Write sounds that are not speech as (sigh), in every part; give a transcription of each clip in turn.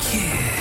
Kiss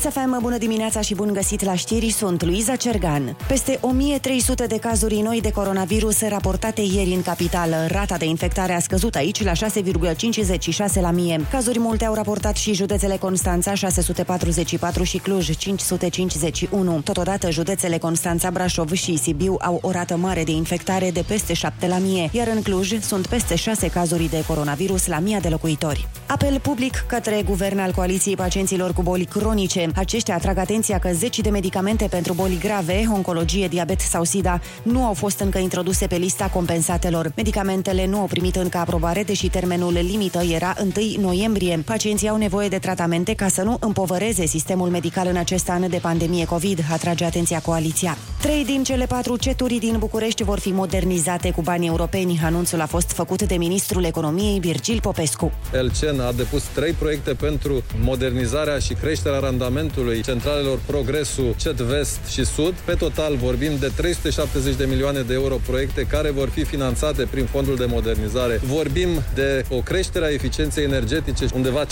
Kiss FM, bună dimineața și bun găsit la știri, sunt Luiza Cergan. Peste 1300 de cazuri noi de coronavirus raportate ieri în capitală. Rata de infectare a scăzut aici la 6,56 la mie. Cazuri multe au raportat și județele Constanța 644 și Cluj 551. Totodată județele Constanța, Brașov și Sibiu au o rată mare de infectare de peste 7 la mie, iar în Cluj sunt peste 6 cazuri de coronavirus la mia de locuitori. Apel public către guvern al coaliției pacienților cu boli cronice. Aceștia atrag atenția că zeci de medicamente pentru boli grave, oncologie, diabet sau SIDA, nu au fost încă introduse pe lista compensatelor. Medicamentele nu au primit încă aprobare, deși termenul limită era 1 noiembrie. Pacienții au nevoie de tratamente ca să nu împovăreze sistemul medical în acest an de pandemie COVID, atrage atenția coaliția. Trei din cele patru ceturi din București vor fi modernizate cu bani europeni. Anunțul a fost făcut de ministrul economiei Virgil Popescu. Elcen a depus trei proiecte pentru modernizarea și creșterea randamentului centralelor Progresul, Cet Vest și Sud. Pe total vorbim de 370 de milioane de euro proiecte care vor fi finanțate prin fondul de modernizare. Vorbim de o creștere a eficienței energetice undeva 50%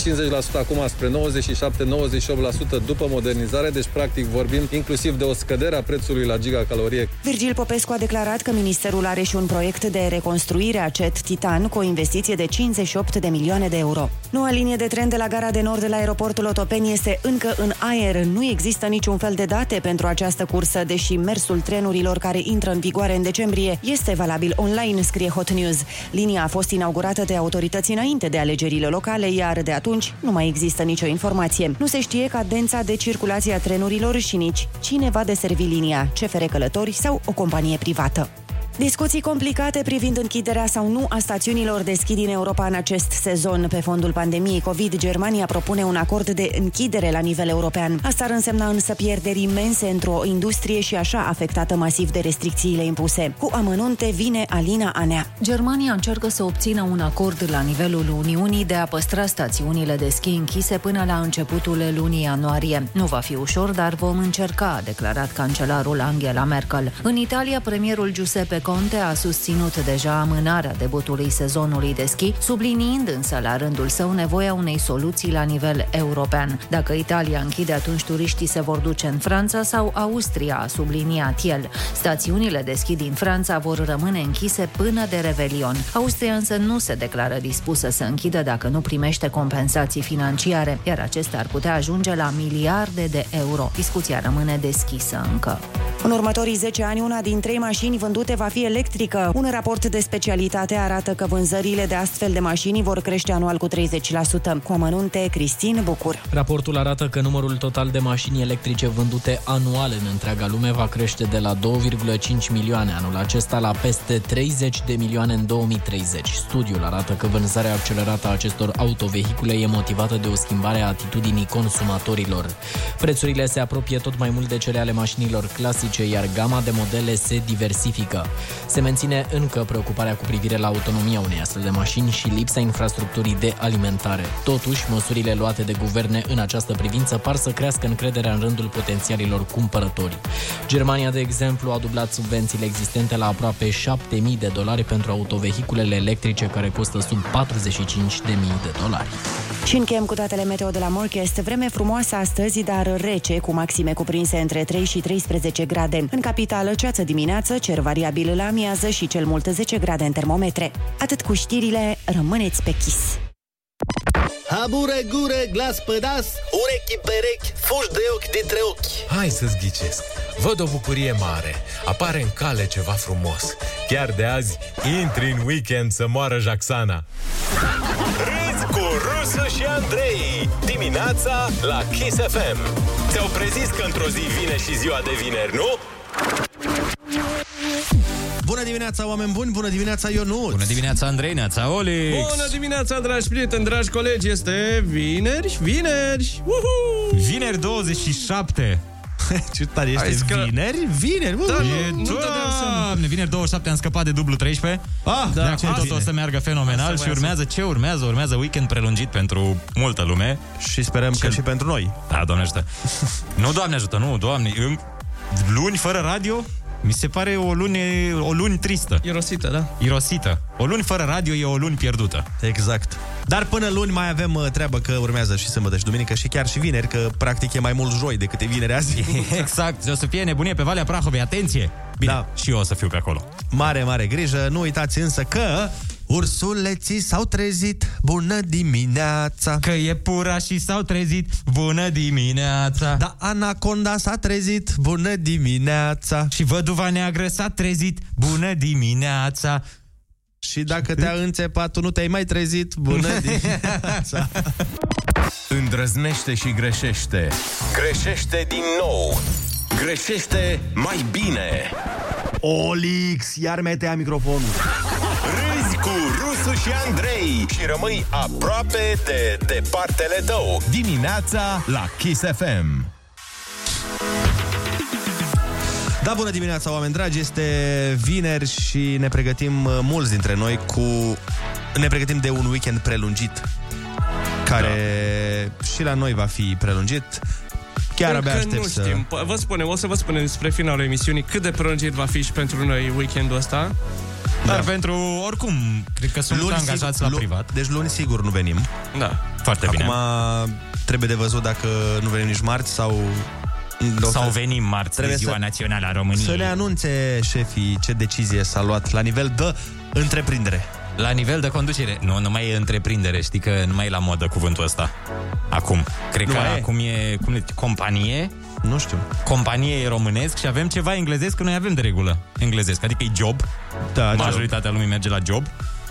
acum spre 97-98% după modernizare, deci practic vorbim inclusiv de o scădere a prețului la gigacalorie. Virgil Popescu a declarat că ministerul are și un proiect de reconstruire a CET Titan cu o investiție de 58 de milioane de euro. Noua linie de tren de la gara de nord de la aeroportul Otopeni este încă în aer. Nu există niciun fel de date pentru această cursă, deși mersul trenurilor care intră în vigoare în decembrie este valabil online, scrie Hot News. Linia a fost inaugurată de autorități înainte de alegerile locale, iar de atunci nu mai există nicio informație. Nu se știe cadența de circulație a trenurilor și nici cine va deservi linia, CFR Călători sau o companie privată. Discuții complicate privind închiderea sau nu a stațiunilor de schi din Europa în acest sezon. Pe fondul pandemiei COVID, Germania propune un acord de închidere la nivel european. Asta ar însemna însă pierderi imense într-o industrie și așa afectată masiv de restricțiile impuse. Cu amănunte vine Alina Anea. Germania încearcă să obțină un acord la nivelul Uniunii de a păstra stațiunile de schi închise până la începutul lunii ianuarie. Nu va fi ușor, dar vom încerca, a declarat cancelarul Angela Merkel. În Italia, premierul Giuseppe Conte a susținut deja amânarea debutului sezonului de schi, subliniind însă la rândul său nevoia unei soluții la nivel european. Dacă Italia închide, atunci turiștii se vor duce în Franța sau Austria, a subliniat el. Stațiunile de schi din Franța vor rămâne închise până de Revelion. Austria însă nu se declară dispusă să închidă dacă nu primește compensații financiare, iar acestea ar putea ajunge la miliarde de euro. Discuția rămâne deschisă încă. În următorii 10 ani, una din trei mașini vândute va fi electrică. Un raport de specialitate arată că vânzările de astfel de mașini vor crește anual cu 30%. Cu amănunte, Cristin Bucur. Raportul arată că numărul total de mașini electrice vândute anual în întreaga lume va crește de la 2,5 milioane anul acesta la peste 30 de milioane în 2030. Studiul arată că vânzarea accelerată a acestor autovehicule e motivată de o schimbare a atitudinii consumatorilor. Prețurile se apropie tot mai mult de cele ale mașinilor clasice, iar gama de modele se diversifică. Se menține încă preocuparea cu privire la autonomia unei astfel de mașini și lipsa infrastructurii de alimentare. Totuși, măsurile luate de guverne în această privință par să crească încrederea în rândul potențialilor cumpărători. Germania, de exemplu, a dublat subvențiile existente la aproape 7.000 de dolari pentru autovehiculele electrice care costă sub 45.000 de dolari. Și încheiem cu datele meteo de la Morchest. Vreme frumoasă astăzi, dar rece, cu maxime cuprinse între 3 și 13 grade. În capitală, ceață dimineață, cer variabil la amiază și cel mult 10 grade în termometre. Atât cu știrile, rămâneți pe chis. Habure, gure, glas pădas, urechi perechi, fuși de ochi dintre ochi. Hai să-ți ghicesc. Văd o bucurie mare. Apare în cale ceva frumos. Chiar de azi, intri în weekend să moară Jaxana. Râzi cu Rusu și Andrei Dimineața la Kiss FM Ți-au prezis că într-o zi vine și ziua de vineri, nu? Bună dimineața, oameni buni! Bună dimineața, Ionut! Bună dimineața, Andrei, neața, Olix! Bună dimineața, dragi prieteni, dragi colegi! Este vineri, vineri! Uhu! Vineri 27. (laughs) Ce tare este Hai că- vineri? Vineri! Da, uhu! nu, nu dădeam seama. Doamne, vineri 27 am scăpat de dublu 13. Ah, Da, da, de acum tot bine. o să meargă fenomenal Asta și voiam urmează ce urmează? Urmează weekend prelungit pentru multă lume. Și sperăm că și pentru noi. Da, Doamne ajută. (laughs) nu, Doamne ajută, nu, Doamne. În- Luni fără radio? Mi se pare o luni, o luni tristă. Irosită, da? Irosită. O luni fără radio e o luni pierdută. Exact. Dar până luni mai avem uh, treabă că urmează și sâmbătă și duminică și chiar și vineri, că practic e mai mult joi decât e vineri azi. (laughs) exact. O să fie nebunie pe Valea Prahovei. Atenție! Bine, da. și eu o să fiu pe acolo. Mare, mare grijă. Nu uitați însă că ursuleții s-au trezit. Bună dimineața! Că e pura și s-au trezit. Bună dimineața! Da, anaconda s-a trezit. Bună dimineața! Și văduva neagră s-a trezit. Bună dimineața! Și dacă te-a înțepat, tu nu te-ai mai trezit. Bună (laughs) dimineața! Îndrăznește și greșește. Greșește din nou. Greșește mai bine. Olix, iar metea microfonul. Râzi cu Rusu și Andrei și rămâi aproape de departele tău. Dimineața la Kiss FM. Da, bună dimineața, oameni dragi! Este vineri și ne pregătim uh, mulți dintre noi cu... Ne pregătim de un weekend prelungit care da. și la noi va fi prelungit. Chiar abia Încă aștept nu să... știm. Po- Vă spunem, o să vă spunem despre finalul emisiunii cât de prelungit va fi și pentru noi weekendul ăsta. Dar da. pentru, oricum, cred că sunt luni angajați sigur- la lu- privat. Deci luni sigur nu venim. Da. Foarte Acum bine. trebuie de văzut dacă nu venim nici marți sau... Sau venim marți de Trebuie ziua să- națională a României. Să ne anunțe șefii ce decizie s-a luat la nivel de întreprindere. La nivel de conducere. Nu, nu mai e întreprindere. Știi că nu mai e la modă cuvântul ăsta. Acum. Cred Nu că mai e? acum e, cum le, companie. Nu știu. Companie e românesc și avem ceva englezesc, că noi avem de regulă englezesc. Adică e job. Da, Majoritatea lumii merge la job.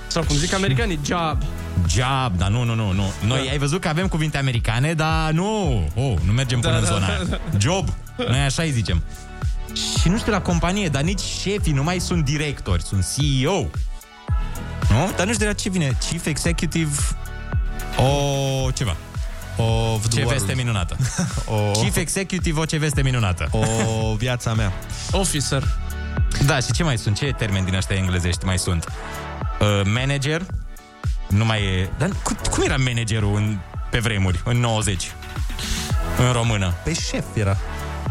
Sau cum zic americanii, job. Job, dar nu, nu, nu, nu. Noi Da. ai văzut că avem cuvinte americane, dar nu. Oh, nu mergem până Da, în da, zona da, aia. da. Job. Noi așa îi zicem. Și nu știu la companie, dar nici șefii nu mai sunt directori, sunt CEO. Nu? Dar nu știu de la ce vine. Chief Executive o ceva. O Ce veste minunată. (laughs) O, Chief Executive o ce veste minunată. o viața mea. Officer. Da, și ce mai sunt? Ce termeni din ăștia englezești mai sunt? Uh, manager? Nu mai e... Dar cu, cum era managerul în, pe vremuri, în 90? În română. Pe șef era.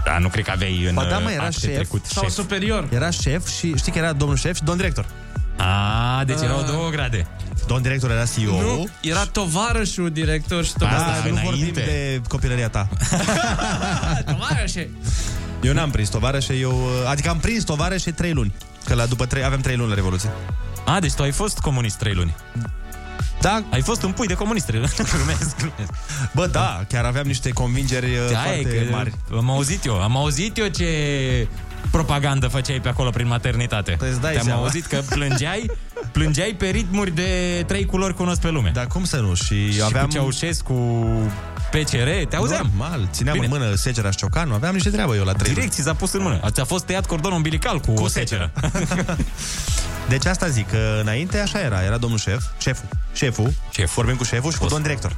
Da, nu cred că aveai în Ba da, mă, era acte șef trecut Sau șef. superior. Era șef și știi că era domnul șef și domn director. A, deci erau două grade. Domn director era CEO. Nu, era tovarășul director și Da, tovarășul. nu înainte. vorbim de copilăria ta. (laughs) tovarășe. Eu n-am prins tovarășe, eu... Adică am prins tovarășe trei luni. Că la după trei, avem trei luni la Revoluție. A, deci tu ai fost comunist trei luni. Da, Ai fost un pui de comunist trei (laughs) luni. glumesc, glumesc. bă, da, chiar aveam niște convingeri uh, Da, foarte e că mari. Am auzit eu, am auzit eu ce propagandă făceai pe acolo prin maternitate. Păi îți dai Te-am seama. auzit că plângeai, plângeai pe ritmuri de trei culori cunosc pe lume. Dar cum să nu? Și, și aveam... cu Ceaușescu, PCR, te auzeam. Normal, țineam Bine. în mână secera și ciocanul, aveam niște treabă eu la trei Direct ți s-a pus în mână. Ți-a fost tăiat cordon umbilical cu, cu o seceră. (laughs) Deci asta zic, că înainte așa era, era domnul șef, șeful, șeful, Șeful. vorbim cu șeful și cu Fost. domn director.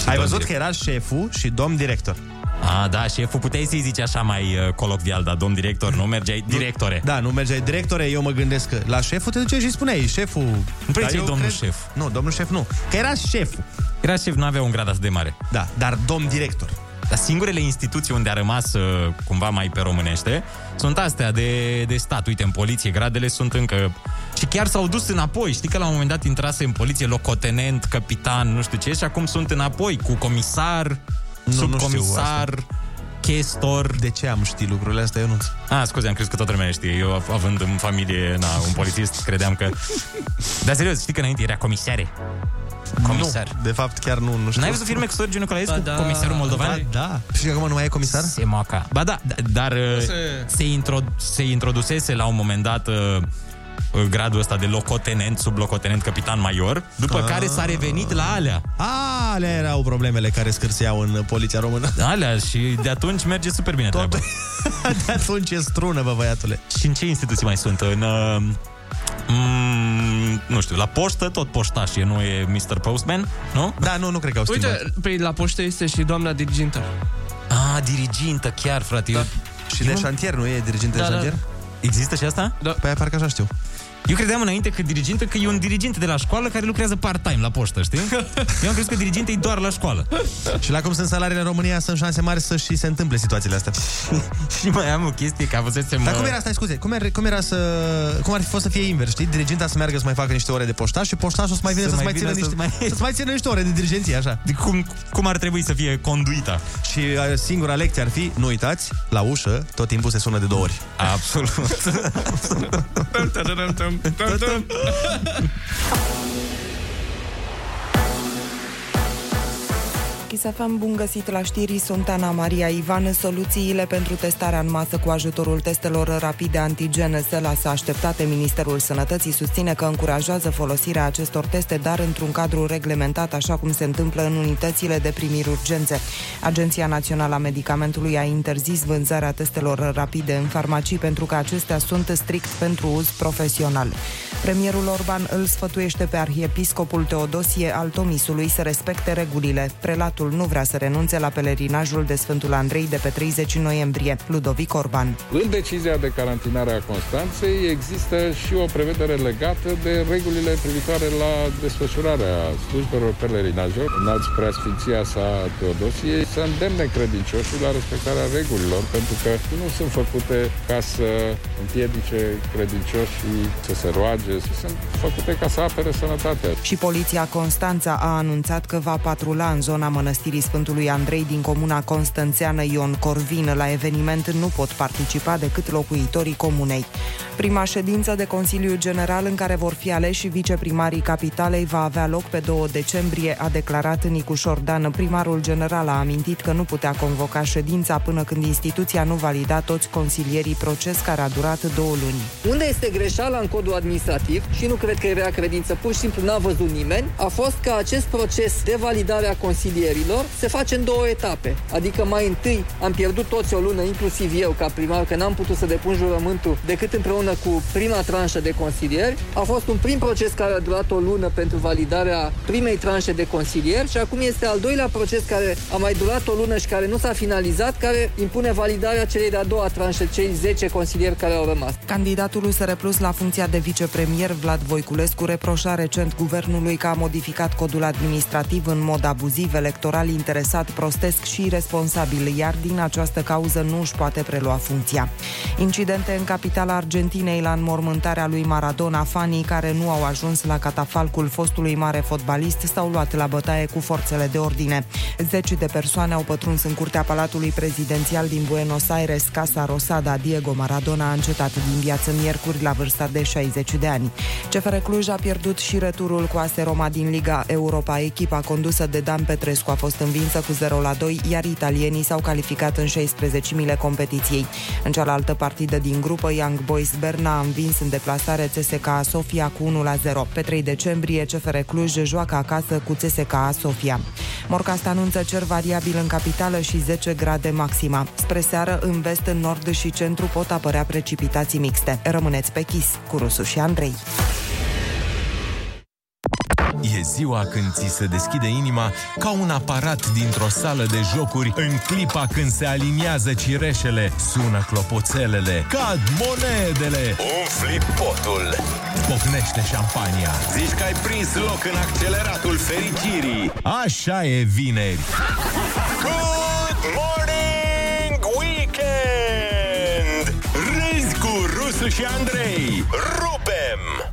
Și Ai domn văzut director. că era șeful și domn director. A, da, șeful, puteai să-i zici așa mai uh, colocvial, dar domn director, nu mergeai directore. Da, nu mergeai directore, eu mă gândesc că la șeful te duceai și spuneai, șeful... Nu prea Dar ziceai eu domnul șef. Nu, domnul șef nu, că era șeful. Era șef, nu avea un grad atât de mare. Da, dar domn director. Dar singurele instituții unde a rămas uh, cumva mai pe românește sunt astea de, de stat. Uite, în poliție gradele sunt încă... Și chiar s-au dus înapoi. Știi că la un moment dat intrase în poliție locotenent, capitan, nu știu ce, și acum sunt înapoi cu comisar, Nu, nu știu subcomisar, chestor. De ce am ști lucrurile astea, eu nu Ah, scuze, am crezut că toată lumea știe. Eu, av- având în familie na, un polițist, credeam că... Dar serios, știi că înainte era comisare? Comisar. Nu, de fapt chiar nu, nu știu. N-ai văzut filme cu Sergiu Nicolaescu, Ba da. comisarul moldovan? Ba da. Și că acum nu mai e comisar? Se moaca. Ba da, da, dar uh, Se- se, intro, se introdusese la un moment dat uh, uh, gradul ăsta de locotenent, sublocotenent, capitan major, după Ah. care s-a revenit la alea. A, alea erau problemele care scârțeau în poliția română. (laughs) Alea și de atunci merge super bine Tot... treaba. (laughs) de atunci e strună, bă, băiatule. Și în ce instituții mai sunt? În... Uh, mm, nu știu, la poștă tot poștaș e, nu e Mr. Postman, nu? Da, nu, nu cred că au schimbat. Uite, pe la poștă este și doamna dirigintă. Ah, dirigintă, chiar, frate. Da. Eu... Și de șantier, nu e dirigent de Da, da. șantier? Există și asta? Da. Păi parcă așa știu. Eu credeam înainte că dirigintă, că e un dirigent de la școală care lucrează part-time la poștă, știi? (laughs) Eu am crezut că diriginte e doar la școală. Și la cum sunt salariile în România, sunt șanse mari să și se întâmple situațiile astea. (laughs) și mai am o chestie, că avusesem... Dar uh, cum era, stai scuze, cum era, cum era să... Cum ar fi fost să fie invers, știi? Diriginta să meargă să mai facă niște ore de poștaș și poștașul să mai vină Să să, să mai mai țină vină niște, să mai- să mai țină niște ore de dirigenție, așa. de cum, cum ar trebui să fie conduita. Și uh, singura lecție ar fi, nu uitați, la ușă tot timpul se sună de două ori. Absolut. (laughs) tam, tam. (laughs) Chisafam, bun găsit la știri, sunt Ana Maria Ivan. Soluțiile pentru testarea în masă cu ajutorul testelor rapide antigene se lasă așteptate. Ministerul Sănătății susține că încurajează folosirea acestor teste, dar într-un cadru reglementat, așa cum se întâmplă în unitățile de primiri urgențe. Agenția Națională a Medicamentului a interzis vânzarea testelor rapide în farmacii pentru că acestea sunt strict pentru uz profesional. Premierul Orban îl sfătuiește pe arhiepiscopul Teodosie al Tomisului să respecte regulile. Prelatul nu vrea să renunțe la pelerinajul de Sfântul Andrei de pe 30 noiembrie. Ludovic Orban. În decizia de carantinare a Constanței există și o prevedere legată de regulile privitoare la desfășurarea slujbelor pelerinajilor. Înalți preasfinția sa Teodosie să îndemne credincioșii la respectarea regulilor, pentru că nu sunt făcute ca să împiedice credincioșii să se roage, sunt făcute ca să apere sănătatea. Și poliția Constanța a anunțat că va patrula în zona mănăstirii Sfântului Andrei din comuna constanțeană Ion Corvin. La eveniment nu pot participa decât locuitorii comunei. Prima ședință de Consiliu General în care vor fi aleși viceprimarii capitalei va avea loc pe 2 decembrie, a declarat Nicu Șordan. Primarul general a amintit că nu putea convoca ședința până când instituția nu valida toți consilierii proces care a durat două luni. Unde este greșeala în codul administrativ și nu cred că e rea credință, pur și simplu n-a văzut nimeni, a fost că acest proces de validare a consilierilor se face în două etape. Adică mai întâi am pierdut toți o lună, inclusiv eu ca primar, că n-am putut să depun jurământul decât împreună cu prima tranșă de consilieri. A fost un prim proces care a durat o lună pentru validarea primei tranșe de consilieri și acum este al doilea proces care a mai durat o lună și care nu s-a finalizat, care impune validarea celei de-a doua tranșe, cei 10 consilieri care au rămas. Candidatul USR Plus la funcția de vicepremier Vlad Voiculescu reproșa recent guvernului că a modificat codul administrativ în mod abuziv, electoral interesat, prostesc și irresponsabil, iar din această cauză nu își poate prelua funcția. Incidente în capitala Argentinei la înmormântarea lui Maradona, fanii care nu au ajuns la catafalcul fostului mare fotbalist s-au luat la bătaie cu forțele de ordine. Zeci de persoane au pătruns în curtea Palatului Prezidențial din Buenos Aires, Casa Rosada. Diego Maradona a încetat din viață miercuri la vârsta de 60 de ani. CFR Cluj a pierdut și returul cu AS Roma din Liga Europa. Echipa condusă de Dan Petrescu a fost învinsă cu 0 la 2, iar italienii s-au calificat în 16-mile competiției. În cealaltă partidă din grupă, Young Boys Berna a învins în deplasare CSKA Sofia cu 1 la 0. Pe 3 decembrie, CFR Cluj joacă acasă cu CSKA Sofia. Morcast anunță cer variabil în capitală și 10 grade maxima. Spre seară, în vest, în nord și centru pot apărea precipitații mixte. Rămâneți pe chis cu Rusu și Andrei. E ziua când ți se deschide inima ca un aparat dintr-o sală de jocuri în clipa când se aliniază cireșele, sună clopoțelele, cad monedele, Umfli potul. pocnește șampania. Zici că ai prins loc în acceleratul fericirii. Așa e vineri. Good morning, weekend! Râzi cu Rusu și Andrei. Rupem!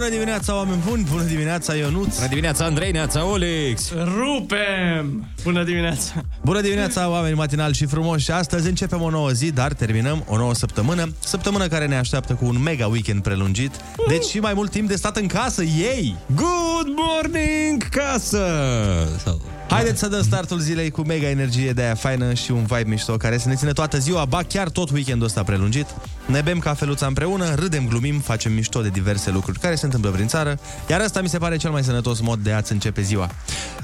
Bună dimineața, oameni buni! Bună dimineața, Ionuț! Bună dimineața, Andrei, neața, Olex! Rupem! Bună dimineața! Bună dimineața, oameni matinali și frumoși! Astăzi începem o nouă zi, dar terminăm o nouă săptămână. Săptămână care ne așteaptă cu un mega weekend prelungit. Deci și mai mult timp de stat în casă, ei! Good morning, casă! Sau... Haideți să dăm startul zilei cu mega energie de aia faină și un vibe mișto care să ne ține toată ziua, ba chiar tot weekendul ăsta prelungit. Ne bem cafeluța împreună, râdem, glumim, facem mișto de diverse lucruri care se întâmplă prin țară, iar asta mi se pare cel mai sănătos mod de a-ți începe ziua.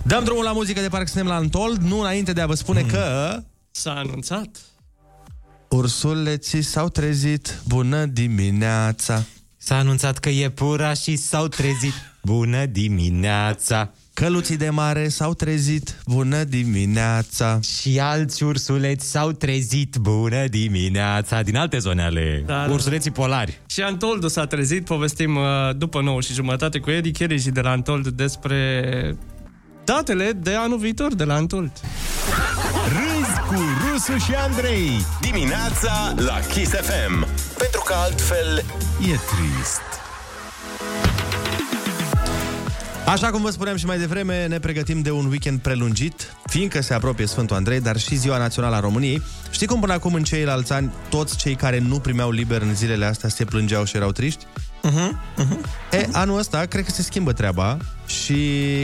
Dăm drumul la muzică de parcă suntem la Untold, nu înainte de a vă spune mm. că... S-a anunțat. Ursuleții s-au trezit, bună dimineața! S-a anunțat că e pura și s-au trezit. Bună dimineața! Căluții de mare s-au trezit, bună dimineața. Și alți ursuleți s-au trezit, bună dimineața Din alte zone ale Da, da, da, ursuleții polari. Și Antoldu s-a trezit, povestim uh, după 9 și jumătate cu Edi Cherici de la Antold despre datele de anul viitor de la Antold. Râzi cu Rusu și Andrei. Dimineața la Kiss FM Pentru că altfel E trist. Așa cum vă spuneam și mai devreme, ne pregătim de un weekend prelungit, fiindcă se apropie Sfântul Andrei, dar și Ziua Națională a României. Știi cum până acum în ceilalți ani toți cei care nu primeau liber în zilele astea se plângeau și erau triști? uh-huh, uh-huh. E, anul ăsta cred că se schimbă treaba și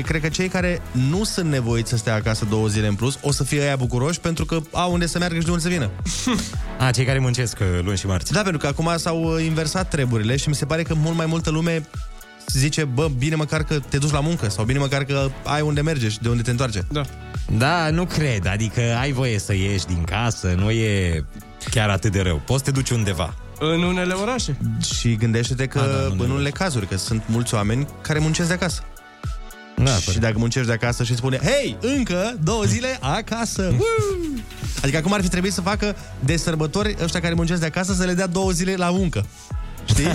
cred că cei care nu sunt nevoiți să stea acasă două zile în plus o să fie aia bucuroși pentru că au unde să meargă și de unde să vină. (laughs) A, cei care muncesc uh, luni și marți Da, pentru că acum s-au uh, inversat treburile și mi se pare că mult mai multă lume zice, bă, bine măcar că te duci la muncă sau bine măcar că ai unde merge și de unde te întoarce. Da. Da, nu cred, adică ai voie să ieși din casă, nu e chiar atât de rău Poți să te duci undeva În unele orașe. Și gândește-te că A, da, în unele unele cazuri, că sunt mulți oameni care muncesc de acasă. da, Și dacă muncești de acasă și îți spune Hei, încă două zile acasă (laughs) Woo! Adică acum ar fi trebuit să facă de sărbători ăștia care muncesc de acasă să le dea două zile la muncă Știi?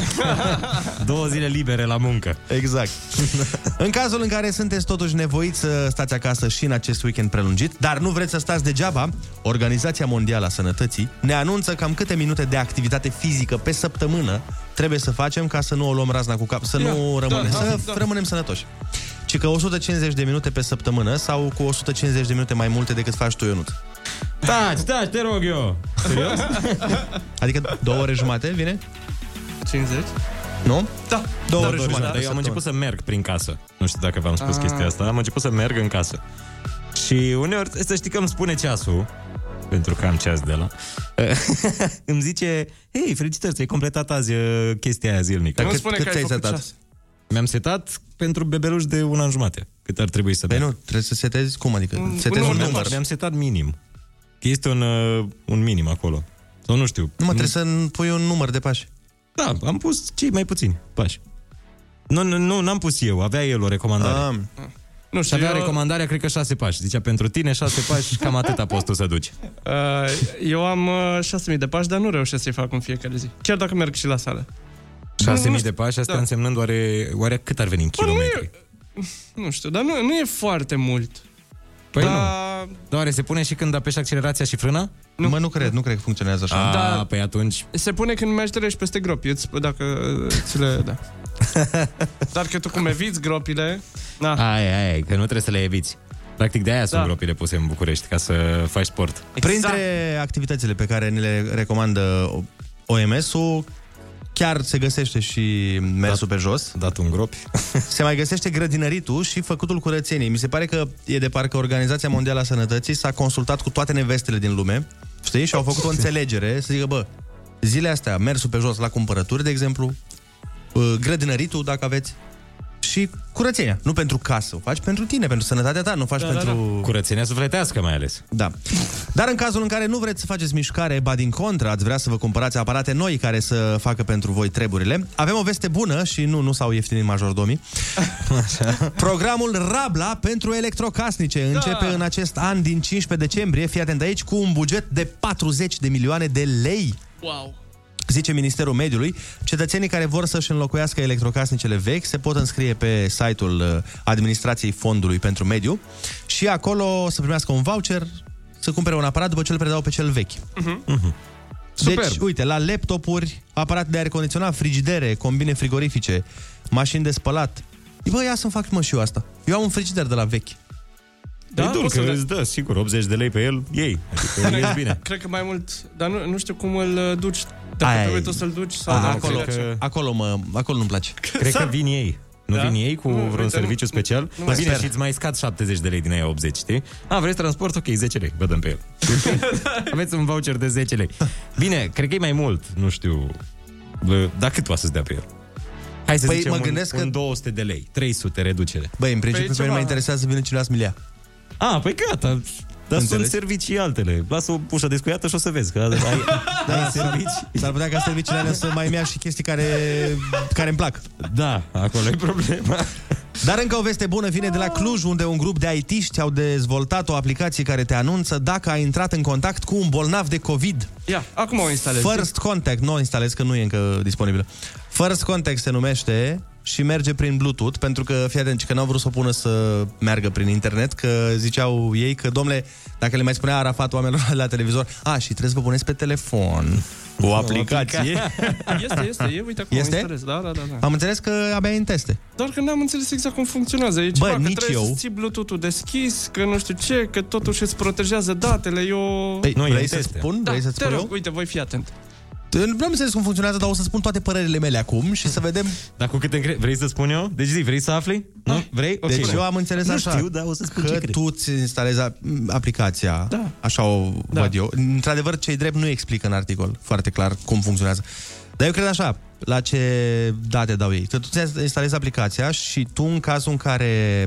(laughs) Două zile libere la muncă Exact. (laughs) în cazul în care sunteți totuși nevoiți să stați acasă și în acest weekend prelungit, dar nu vreți să stați degeaba, Organizația Mondială a Sănătății ne anunță cam câte minute de activitate fizică pe săptămână trebuie să facem ca să nu o luăm razna cu cap, să Ia, nu rămânem, da, să da. rămânem sănătoși. Ci că 150 de minute pe săptămână sau cu 150 de minute mai multe decât faci tu, Ionut. Taci, taci, te rog eu Serios? (laughs) Adică două ore jumate vine? 50? Nu? Da. Două Da, ore da, jumate. Dar pe eu am început să merg prin casă. Nu știu dacă v-am spus Ah. chestia asta. Am început să merg în casă. Și uneori, să știi că îmi spune ceasul, pentru că am ceas de la, (laughs) îmi zice, hei, felicitări, ți-ai completat azi uh, chestia aia zilnică. Nu cât- spune cât că ai ți-ai făcut setat? ceas. Mi-am setat pentru bebeluș de un an jumate. Cât ar trebui să Păi dea. nu, trebuie să setezi cum adică? Un- setezi un un, număr. număr. Mi-am setat minim. Că este un, uh, un minim acolo. Sau nu știu. Nu mă, trebuie să pui un număr de pași. Da, am pus cei mai puțini pași. Nu, nu, nu, n-am pus eu, avea el o recomandare. Am. Nu Și știu, avea eu, recomandarea, cred că șase pași. Zicea, pentru tine șase pași, cam atâta poți tu să duci. uh, eu am uh, 6.000 de pași, dar nu reușesc să-i fac în fiecare zi. Chiar dacă merg și la sală. 6.000 de pași, asta Da. însemnând oare, oare cât ar veni în Bă, nu kilometri? Nu știu, dar nu, nu e foarte mult. Păi dar... nu. Dar oare se pune și când apeși accelerația și frâna? Nu. Mă, nu cred, nu cred că funcționează așa. A, Da. păi atunci... Se pune când mergi treci peste gropi, îți, dacă uh, ți le... Da. (laughs) Dar că tu cum eviți gropile... Na, Ai, ai, ai, că nu trebuie să le eviți. Practic de aia sunt Da. gropile puse în București, ca să faci sport. Printre activitățile pe care ni le recomandă OMS-ul, chiar se găsește și mersul pe jos. Dat un gropi. (laughs) Se mai găsește grădinăritul și făcutul curățeniei. Mi se pare că e de parcă Organizația Mondială a Sănătății s-a consultat cu toate nevestele din lume, știi? Și au făcut o înțelegere să zică, bă, zilele astea, mersul pe jos la cumpărături, de exemplu, uh, grădinăritul, dacă aveți, și curățenia. Nu pentru casă, o faci pentru tine, pentru sănătatea ta, nu faci Da, da, pentru... Curățenia sufletească mai ales. Da. Dar în cazul în care nu vreți să faceți mișcare, ba din contră, ați vrea să vă cumpărați aparate noi care să facă pentru voi treburile, avem o veste bună și nu, nu s-au ieftinit majordomii. (laughs) Programul Rabla pentru electrocasnice începe în acest an din 15 decembrie, fii atent aici, cu un buget de 40 de milioane de lei. wow. Zice Ministerul Mediului, cetățenii care vor să-și înlocuiască electrocasnicele vechi se pot înscrie pe site-ul uh, Administrației Fondului pentru Mediu și acolo să primească un voucher să cumpere un aparat după ce îl predau pe cel vechi. Superb. Deci, uite, la laptopuri, aparate de aer condiționat, frigidere, combine frigorifice, mașini de spălat. Bă, ia să-mi fac mă și eu asta. Eu am un frigider de la vechi. Da, Da, e dur, poți că să le- îți dă, sigur, 80 de lei pe el, ei. Adică (laughs) ești bine. Cred că mai mult, dar nu, nu știu cum îl uh, duci. Dacă Aia trebuie e. tu să-l duci sau... A, dacă acolo, cred că- acolo, mă, acolo nu-mi place. Cred că vin ei. Nu Da? vin ei cu Nu, vreun uite, serviciu nu- special? nu Nu, mai Bine, sper. și îți mai scad 70 de lei din aia 80, știi? A, vreți transport? Ok, 10 lei, vă dăm pe el. (laughs) Aveți un voucher de 10 lei. Bine, cred că e mai mult, nu știu. Bă, Dar cât poate să-ți dea pe el? Hai să Păi, zicem mă un, gândesc că- un 200 de lei, 300 reducere. Băi, în principiu, Păi, pe mine ceva- mă interesează să vină cineva să mi ia. A, păi gata. Dar sunt Înțelegi? servicii altele. Lasă o ușă descuiată și o să vezi că ai, (laughs) ai servicii. S-ar putea ca serviciile alea să mai ia și chestii care, care îmi plac. Da, acolo e problema. Dar încă o veste bună vine de la Cluj, unde un grup de IT-ști au dezvoltat o aplicație care te anunță dacă ai intrat în contact cu un bolnav de COVID. Ia, acum o instalez. First Contact, nu o instalez că nu e încă disponibilă. First Contact se numește și merge prin Bluetooth, pentru că, fii atent, că n-au vrut să o pună să meargă prin internet, că ziceau ei că, domnule, dacă le mai spunea Arafat oamenilor la televizor, a, și trebuie să vă puneți pe telefon o aplicație. (laughs) Este, este, e, uite acum Este? o instalez. Da, da, da, da. Am înțeles că abia e în teste. Doar că n-am înțeles exact cum funcționează. E Bă, ceva, că nici trebuie eu. să ții Bluetooth-ul deschis, că nu știu ce, că totuși îți protejează datele. Eu... Păi, vrei să spun? Da, Vrei să te spun rog, eu? uite, voi fi atent. Nu am înțeles cum funcționează, dar o să spun toate părerile mele acum și să vedem... (laughs) Dar cu cât încre... Vrei să spun eu? Deci zi, vrei să afli? Nu? Vrei? Ok. Deci eu am înțeles nu așa, știu, dar o să spun că ce cred. tu îți instalezi a- aplicația, Da. așa o da. văd eu. Într-adevăr, cei drept nu explică în articol foarte clar cum funcționează. Dar eu cred așa, la ce date dau ei. Că tu ți instalezi aplicația și tu în cazul în care,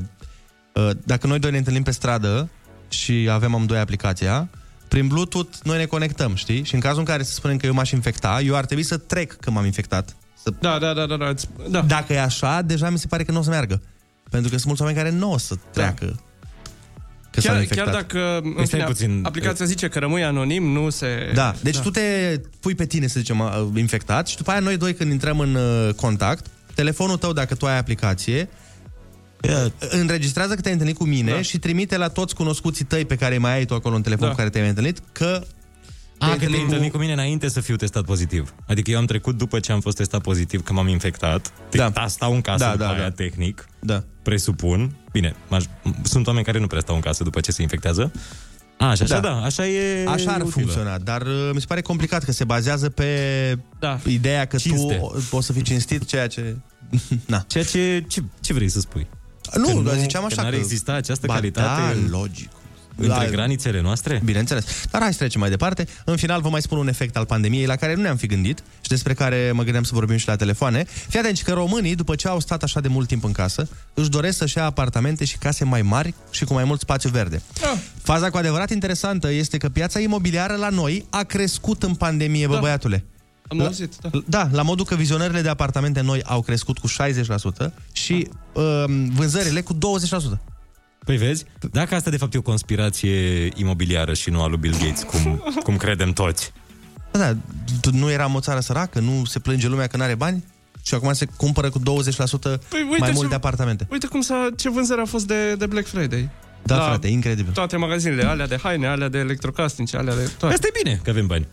uh, dacă noi doi ne întâlnim pe stradă și avem amândoi aplicația, prin Bluetooth noi ne conectăm, știi? Și în cazul în care să spunem că eu m-aș infecta, eu ar trebui să trec că m-am infectat. Să... Da, da, da, da, da. îți- da. Dacă e așa, deja mi se pare că nu o să meargă. Pentru că sunt mulți oameni care nu o să treacă. Că s-au Chiar, infectat. chiar dacă în Păi stai fine, puțin. aplicația zice că rămâi anonim, nu se... Da, deci tu te pui pe tine, să zicem, uh, infectat și după aia noi doi când intrăm în uh, contact, telefonul tău, dacă tu ai aplicație, uh, înregistrează că te-ai întâlnit cu mine da. și trimite la toți cunoscuții tăi pe care mai ai tu acolo în telefon Da. cu care te-ai mai întâlnit, că A, că te-ai întâlnit cu mine înainte să fiu testat pozitiv. Adică eu am trecut după ce am fost testat pozitiv, că m-am infectat. Da. Stau în casă Da, după da, aia, da. tehnic. Da. Presupun. Bine, maj- sunt oameni care nu prea stau în casă după ce se infectează. A, și așa, da, da așa e Așa ar utilă. funcționa, dar uh, mi se pare complicat că se bazează pe da. ideea că Cinste. tu o- o să fii cinstit, ceea ce... (laughs) Na. Ceea ce, ce, ce vrei să spui? Nu, Că ziceam așa că n-ar că- exista această Ba calitate da, în- logic. între Da. granițele noastre? Bineînțeles. Dar hai să trecem mai departe. În final vă mai spun un efect al pandemiei la care nu ne-am fi gândit și despre care mă gândeam să vorbim și la telefoane. Fii atenți că românii, după ce au stat așa de mult timp în casă, își doresc să-și ia apartamente și case mai mari și cu mai mult spațiu verde. Faza cu adevărat interesantă este că piața imobiliară la noi a crescut în pandemie, bă, Da. băiatule. Am La- auzit, da. Da, la modul că vizionările de apartamente noi au crescut cu 60% și uh, vânzările cu 20%. Păi vezi, dacă asta de fapt e o conspirație imobiliară și nu a lui Bill Gates, cum, (laughs) cum credem toți. Da, da, tu- nu eram o țară săracă, nu se plânge lumea că nu are bani și acum se cumpără cu 20% Păi, uite mai ce- mult de apartamente. Uite cum s-a, ce vânzări a fost de, de Black Friday. Da, La frate, incredibil. Toate magazinele, alea de haine, alea de electrocasnice, alea de toate. Asta e bine că avem bani.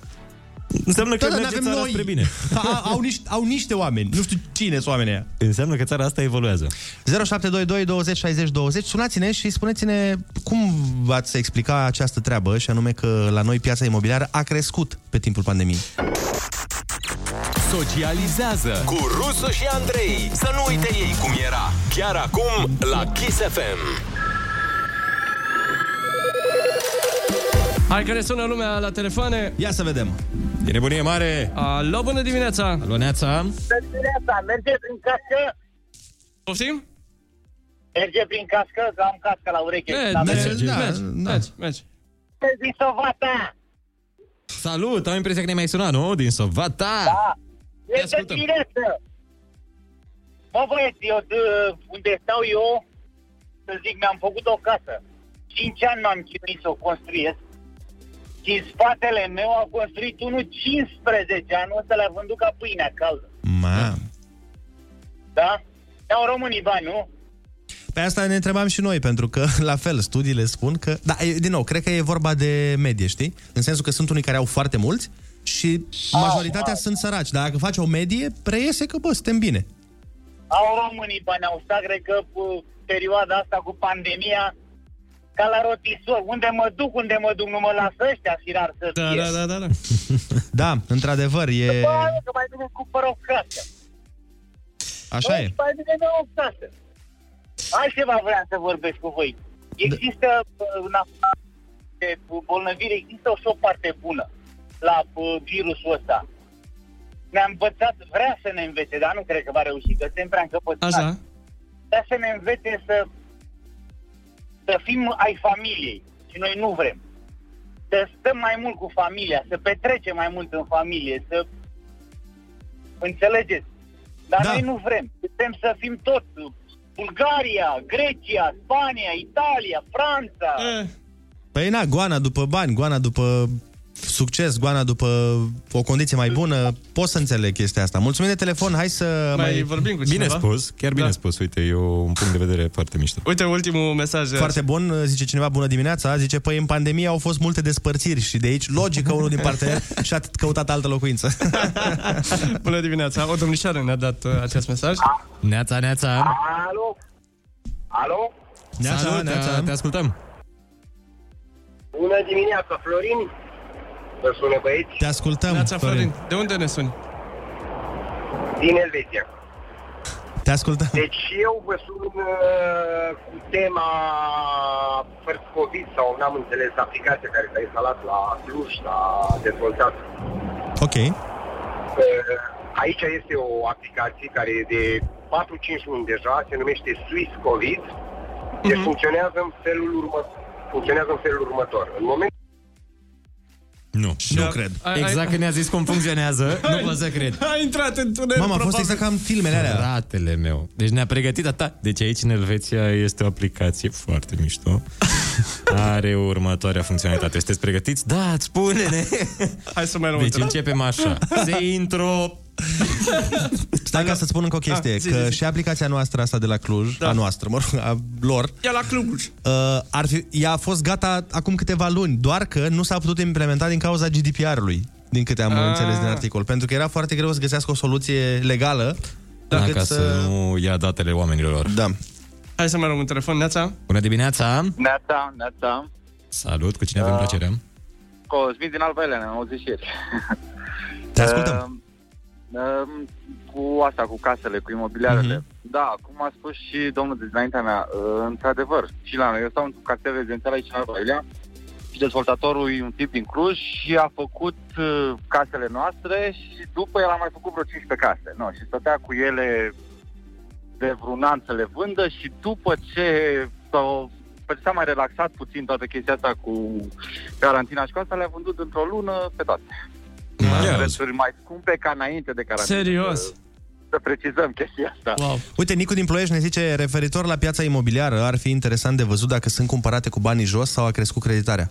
Înseamnă că Da, da, merge n-avem țara noi. spre bine. A, au, niște, au niște oameni, nu știu cine sunt oamenii aia. Înseamnă că țara asta evoluează. 0722 20 60 20 Sunați-ne și spuneți-ne cum v-ați explica această treabă și anume că la noi piața imobiliară a crescut pe timpul pandemiei. Socializează cu Rusu și Andrei. Să nu uite ei cum era. Chiar acum la Kiss FM. Hai că ne sună lumea la telefoane. Ia să vedem. E nebunie mare. Alo, bună dimineața. Alo, Neața. Dimineața, merge prin cască? Poftim? Merge prin cască, că am cască la ureche. Merge, Da, merge, merge. merge, merge, merge. Din Sovata. Salut, am impresia că ne mai sunat, nu? Din Sovata. Da. Este dimineață. Mă băieți, eu de unde stau eu, să zic, mi-am făcut o casă. 5 ani m-am chinuit să o construiesc. Și în spatele meu a construit unul 15 ani, ăsta le-a vândut ca pâinea caldă. Mam. Da? Ne-au românii bani, nu? Pe asta ne întrebam și noi, pentru că, (laughs) la fel, studiile spun că... Da, e- din nou, cred că e vorba de medie, știi? În sensul că sunt unii care au foarte mulți și majoritatea sunt săraci. Dar dacă faci o medie, preiese că, bă, suntem bine. Au românii bani, au stat, cred că, cu perioada asta cu pandemia, ca la rotisor. Unde mă duc, unde mă duc, nu mă lasă ăștia firar să Da, fie. da, da, da, da. (laughs) Da, într-adevăr, e... Bă, că mai bine cumpăr o casă. Așa Bă, e. Mai bine dă o casă. Altceva vreau să vorbesc cu voi. Există, bă, în afară de bolnăvire, există și o parte bună la bă, virusul ăsta. Ne-a învățat, vrea să ne învețe, dar nu cred că va reuși, că suntem prea încăpățânați. Așa. Vrea să ne învețe să, să fim ai familiei și noi nu vrem. Să stăm mai mult cu familia, să petrecem mai mult în familie, să... Înțelegeți? Dar Da. noi nu vrem. Putem să fim tot Bulgaria, Grecia, Spania, Italia, Franța. Păi na, goana după bani, goana după succes, goana după o condiție mai bună, pot să înțeleg chestia asta. Mulțumim de telefon, hai să Mai mai... vorbim cu Bine cineva? spus, chiar bine Da. spus. Uite, e un punct de vedere foarte mișto. Uite, ultimul mesaj. Foarte bun, zice cineva, bună dimineața, zice, păi în pandemie au fost multe despărțiri și de aici, logic că unul din parteneri (laughs) și-a căutat altă locuință. (laughs) Bună dimineața. O domnișoară ne-a dat uh, acest mesaj. Neața, neața. Alo? Alo? Neața, Salut, neața. te ascultăm. Bună dimineața, Florin. Vă sună băieți? Te ascultăm, Neața Florin. De unde ne suni? Din Elveția. Te ascultăm. Deci eu vă sun uh, cu tema first COVID sau n-am înțeles aplicația care s-a instalat la Cluj, s-a dezvoltat. Ok. Uh, aici este o aplicație care e de 4-5 luni deja, se numește Swiss COVID. Deci funcționează în felul următor. Funcționează în felul următor. În moment Nu, nu cred. Exact când ne-a zis cum funcționează, (laughs) nu pot să cred. A intrat în tunel. Mama, a fost probabil. exact ca în filmele alea. Ratele meu. Deci ne-a pregătit atât. Deci aici în Elveția este o aplicație foarte mișto. (laughs) Are următoarea funcționalitate. Sunteți pregătiți? Da, spune-ne! Hai să mai luăm Deci într-o- începem așa. Se (laughs) intro... (laughs) Stai ca să spun încă o chestie, Ah, zi, că zi, zi. și aplicația noastră asta de la Cluj, Da. a noastră, mă rog, a lor, Ia la Cluj. uh, ar fi, ea a fost gata acum câteva luni, doar că nu s-a putut implementa din cauza GDPR-ului, din câte am Ah. înțeles din articol, pentru că era foarte greu să găsească o soluție legală. Da, decât ca să nu ia datele oamenilor. Da. Hai să mai luăm un telefon. Neața. Bună dimineața! Neața, neața. Salut, cu cine avem Da. plăcerea? Cosmin din Alba Elena, am auzit și ieri. Te ascultăm. Uh, uh, cu asta, cu casele, cu imobiliarele. Da, cum a spus și domnul de dinaintea mea, uh, într-adevăr, și la noi. Eu stau într-un cartier rezidențial aici în Alba Elena și dezvoltatorul e un tip din Cluj și a făcut uh, casele noastre și după el a mai făcut vreo 15 case. No, și stătea cu ele de vreun an să le vândă și după ce s-au după ce s-a mai relaxat puțin toată chestia asta cu garantina și cu asta, le-a vândut într-o lună pe toate. Prețuri mai scumpe ca înainte de carantină. Serios? Să, să precizăm chestia asta. Wow. Uite, Nicu din Ploiești ne zice, referitor la piața imobiliară, ar fi interesant de văzut dacă sunt cumpărate cu banii jos sau a crescut creditarea.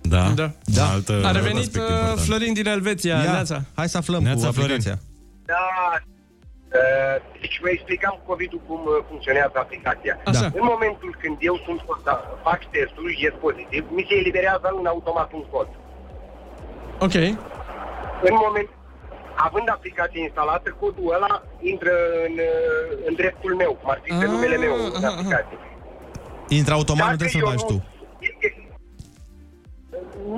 Da. Da. Da. Altă, A alt revenit aspect uh, important. Florin din Elveția. Ia, Neața. hai să aflăm Neața, cu Florin. aplicația. Da, uh, deci vă explicam cu COVID-ul cum uh, funcționează aplicația. Așa. În momentul când eu sunt consta- fac testul, ies pozitiv, mi se eliberează în automat un cod. Ok. În moment, având aplicația instalată, codul ăla intră în, uh, în dreptul meu, cum ar fi pe Ah, numele meu în aha, aplicație. Intră automat, nu Dacă trebuie să-l eu bagi nu- tu.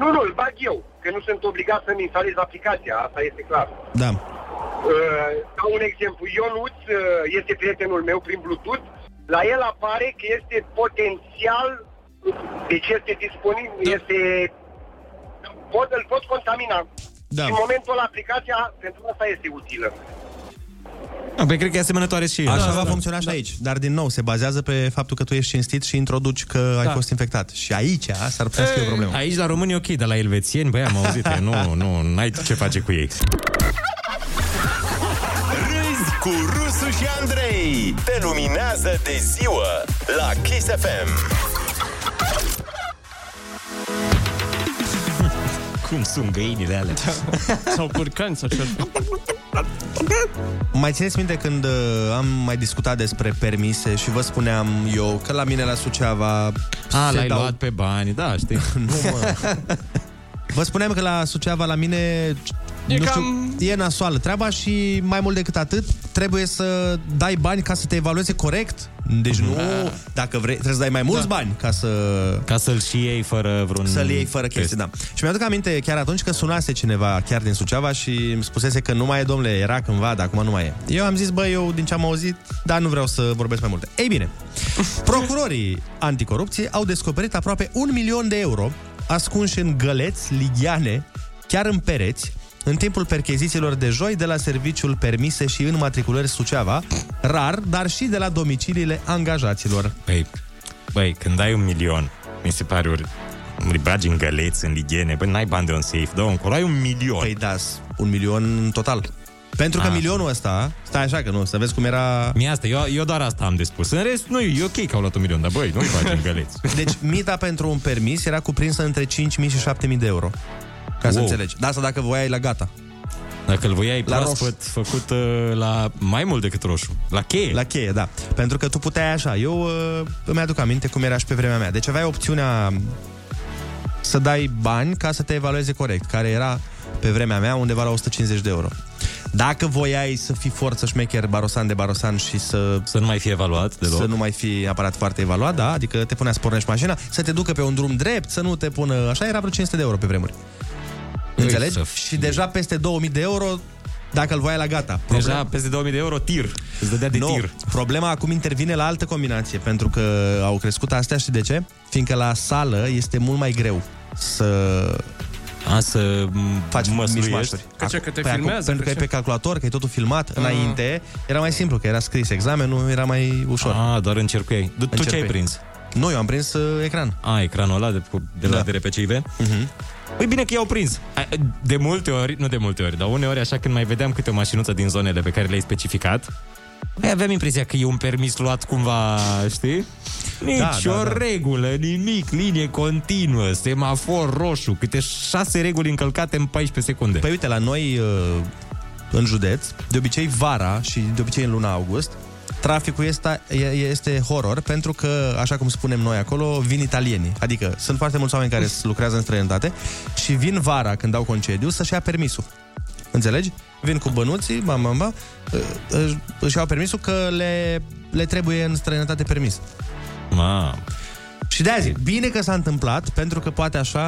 Nu, nu, îl bag eu, că nu sunt obligat să-mi instalez aplicația, asta este clar. Da. Uh, ca un exemplu, Ionuț uh, este prietenul meu prin Bluetooth, la el apare că este potențial, deci este disponibil, Da. este, pot, îl pot contamina. Da. Și în momentul ăla aplicația pentru asta este utilă. Ah, Păi cred că e asemănătoare și Așa da, va da. funcționa și aici. Dar din nou, se bazează pe faptul că tu ești cinstit și introduci că ai Da. fost infectat. Și aici s-ar putea să fie o problemă. Aici la români e ok, dar la elvețieni, băi, am auzit, e, nu, nu, n-ai ce face cu ei. Râzi cu Rusu și Andrei. Te luminează de ziua la Kiss FM. Cum sunt găinile alea? Sau curcani sau ceva. Mai țineți minte când uh, am mai discutat despre permise și vă spuneam eu că la mine la Suceava A, se l-ai dau- luat pe bani, da, știi. (laughs) Nu, mă. (laughs) Vă spuneam că la Suceava, la mine, E nu cam- știu, e nasoală treaba și mai mult decât atât, trebuie să dai bani ca să te evalueze corect. Deci nu, dacă vrei, trebuie să dai mai mulți Da. bani ca să... Ca să-l și iei fără vreun... Să-l iei fără test. chestii, da. Și mi-aduc aminte chiar atunci că sunase cineva chiar din Suceava și îmi spusese că nu mai e, domnule, era cândva, dar acum nu mai e. Eu am zis, bă, eu din ce am auzit, dar nu vreau să vorbesc mai multe. Ei bine, (laughs) procurorii anticorupție au descoperit aproape un milion de euro ascunși în găleți, lighiane, chiar în pereți, în timpul perchezițiilor de joi de la serviciul permise și înmatriculări Suceava, rar, dar și de la domiciliile angajaților. Păi, băi, când ai un milion, mi se pare ori îi bagi în găleți, în ligiene, băi, n-ai bani de un safe, dă încolo, ai un milion. Păi da, un milion în total. Pentru că Ah. milionul ăsta, stai așa că nu, să vezi cum era... Mie asta, eu, eu doar asta am de spus. În rest, nu, e ok că au luat un milion, dar băi, nu-i facem găleți. (laughs) Deci mita pentru un permis era cuprinsă între 5.000 și 7.000 de euro. Ca să Wow. înțelegi. Dar asta dacă voiai la gata. Dacă îl voiai La proaspăt, făcut uh, la mai mult decât roșu. La cheie. La cheie, da. Pentru că tu puteai așa. Eu uh, îmi aduc aminte cum era și pe vremea mea. Deci aveai opțiunea să dai bani ca să te evalueze corect, care era pe vremea mea undeva la 150 de euro. Dacă voiai să fii forță șmecher barosan de barosan și să... Să nu mai fie evaluat deloc. Să nu mai fii aparat foarte evaluat, da, adică te punea să pornești mașina, să te ducă pe un drum drept, să nu te pună... Așa era vreo 500 de euro pe vremuri. Înțelegi? să Și deja peste 2000 de euro dacă îl voiai la gata. Deja peste 2000 de euro tir. Îți dădea de nu, tir. problema acum intervine la altă combinație, pentru că au crescut astea și de ce? Fiindcă la sală este mult mai greu să A, să faci măsluiești. mișmașuri. Că ce, că te Păi acum, filmează, pentru că că e ce? pe calculator, că e totul filmat înainte, era mai simplu, că era scris examenul, era mai ușor. Ah, doar încercuiai. Tu, tu ce ai Încercuiai. prins? Nu, eu am prins uh, ecran. A, ecranul ăla de, de la Da. DRPCIV? Uh-huh. Păi bine că i-au prins. A, De multe ori, nu de multe ori, dar uneori așa când mai vedeam câte o mașinuță din zonele pe care le-ai specificat, mai aveam impresia că e un permis luat cumva, știi? Nici Da, da, o da. regulă, nimic, linie continuă, semafor roșu, câte șase reguli încălcate în 14 secunde. Păi uite, la noi uh, în județ, de obicei vara și de obicei în luna august, traficul este, e- este horror pentru că, așa cum spunem noi acolo, vin italienii. Adică sunt foarte mulți oameni care lucrează în străinătate și vin vara când dau concediu să-și ia permisul. Înțelegi? Vin cu bănuții, bam, bam, bam, uh, își- își iau permisul că le, le trebuie în străinătate permis. Ma. Și de azi, bine că s-a întâmplat, pentru că poate așa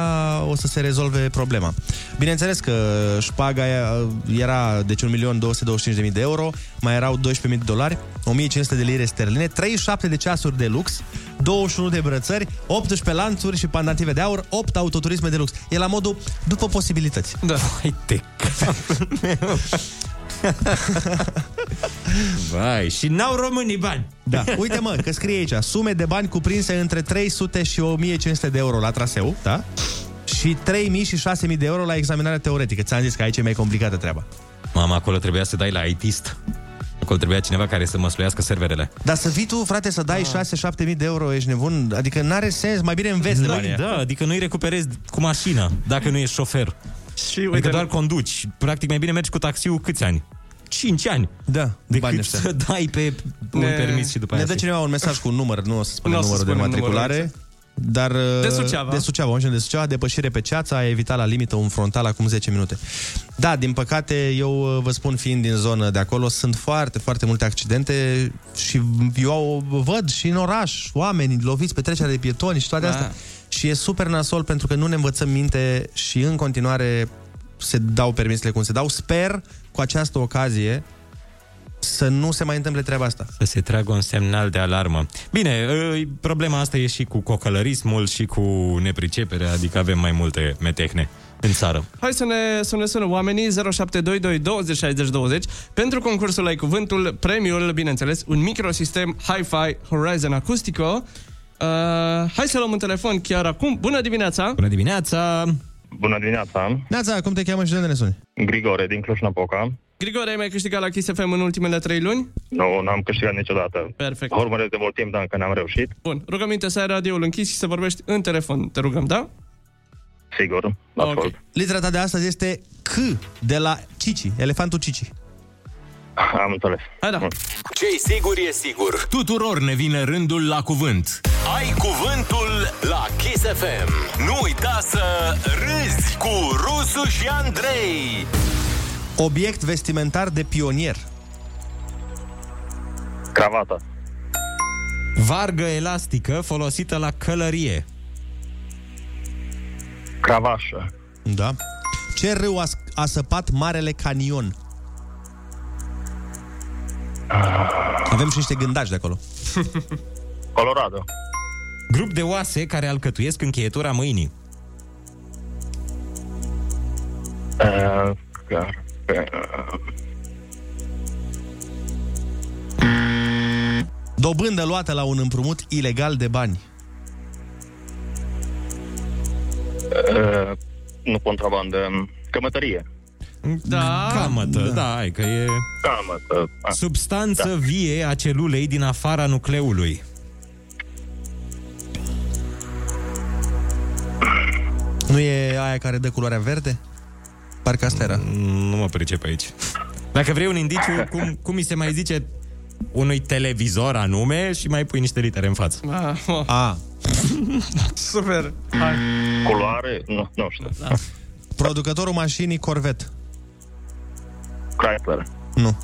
o să se rezolve problema. Bineînțeles că șpaga aia era deci 1.225.000 de euro, mai erau 12.000 de dolari, 1.500 de lire sterline, 37 de ceasuri de lux, 21 de brățări, 18 lanțuri și pandative de aur, 8 autoturisme de lux. E la modul după posibilități. Da. (laughs) Hai te (laughs) Vai, și n-au românii bani. Da, uite mă, că scrie aici, sume de bani cuprinse între 300 și 1500 de euro la traseu, da? Și 3000 și 6000 de euro la examinarea teoretică. Ți-am zis că aici e mai complicată treaba. Mama, acolo trebuia să dai la ITist. Acolo trebuia cineva care să măsluiască serverele. Dar să vii tu, frate, să dai 6-7 mii de euro, ești nebun? Adică n-are sens, mai bine înveți de Da, banii da, adică nu-i recuperezi cu mașina, dacă nu ești șofer. Și uite, adică doar conduci. Practic mai bine mergi cu taxiul câți ani? 5 ani. Da, banii Decât ăștia. să dai pe un Ne- permis și după Ne aia dă să- cineva un mesaj cu un număr, nu o să spunem Nu o să numărul de spunem matriculare. numărul, exact. Dar uh, De Suceava. De Suceava, un de Suceava, depășire pe ceața, a evitat la limită un frontal acum 10 minute. Da, din păcate, eu uh, vă spun, fiind din zonă de acolo, sunt foarte, foarte multe accidente și eu văd și în oraș oameni loviți pe trecerea de pietoni și toate Da. astea. Și e super nasol pentru că nu ne învățăm minte și în continuare se dau permisele cum se dau. Sper cu această ocazie să nu se mai întâmple treaba asta. Să se tragă un semnal de alarmă. Bine, ă, problema asta e și cu cocălărismul și cu nepriceperea, adică avem mai multe metehne în țară. Hai să ne, să ne sună oamenii 0722 20 60 20 pentru concursul Ai Cuvântul, premiul, bineînțeles, un microsistem Hi-Fi Horizon Acoustico. Uh, hai să luăm un telefon chiar acum. Bună dimineața! Bună dimineața! Bună dimineața! Neața, cum te cheamă și de unde ne suni? Grigore din Cluj-Napoca. Grigore, ai mai câștigat la Kiss FM în ultimele trei luni? Nu, n-am câștigat niciodată. Perfect. Urmăresc de mult timp, dar încă n-am reușit. Bun, rugăminte să ai radioul închis și să vorbești în telefon. Te rugăm, da? Sigur, ascult. Litera ta de astăzi este C de la Cici, elefantul Cici. Am înțeles. Hai da. Ce-i sigur e sigur. Tuturor ne vine rândul la cuvânt. Ai cuvântul la Kiss FM. Nu uita să râzi cu Rusu și Andrei. Obiect vestimentar de pionier. Cravată. Vargă elastică folosită la călărie. Cravașă. Da. Ce râu a, sc- a săpat Marele Canion? Avem și niște gândaci de acolo. (laughs) Colorado. Grup de oase care alcătuiesc încheietura mâinii. Uh, car- uh, Dobândă luată la un împrumut ilegal de bani. uh, nu contrabandă. Cămătărie. Da. Camătă, da, da hai că e... Camătă. Substanță da. vie a celulei din afara nucleului. Nu e aia care dă culoarea verde? Parcă asta era. Nu mă pricep aici. Dacă vrei un indiciu, cum, cum mi se mai zice unui televizor anume și mai pui niște litere în față. Ah, oh. A. Super. Hai. Culoare? Nu, nu știu. Da. Producătorul mașinii Corvette. Chrysler. Nu.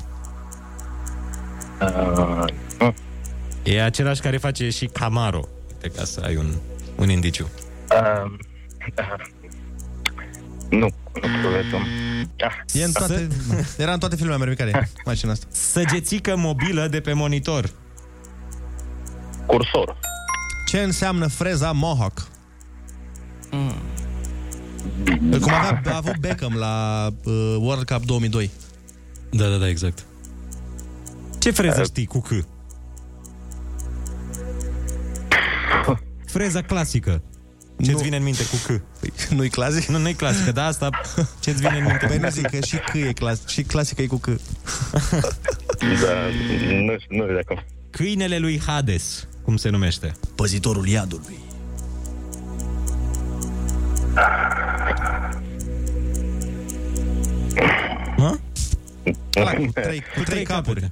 Uh, uh. E același care face și Camaro. Uite, ca să ai un, un indiciu. Uh, uh, nu, nu Corvette. E în toate, (laughs) era în toate filmele americane, mașina asta. Săgețică mobilă de pe monitor. Cursor. Ce înseamnă freza Mohawk? Mm. Cum avea, a avut Beckham la uh, World Cup 2002. Da, da, da, exact. Ce freză știi cu C? Freza clasică. Ce-ți vine în minte cu C? Păi, nu-i clasic? Nu, nu-i clasică, dar asta ce-ți vine în minte? Păi nu zic că și C e clasic, și clasică e cu C. da, nu, nu de acum. Câinele lui Hades, cum se numește? Păzitorul iadului. Mă? Ala, cu trei, cu trei capuri.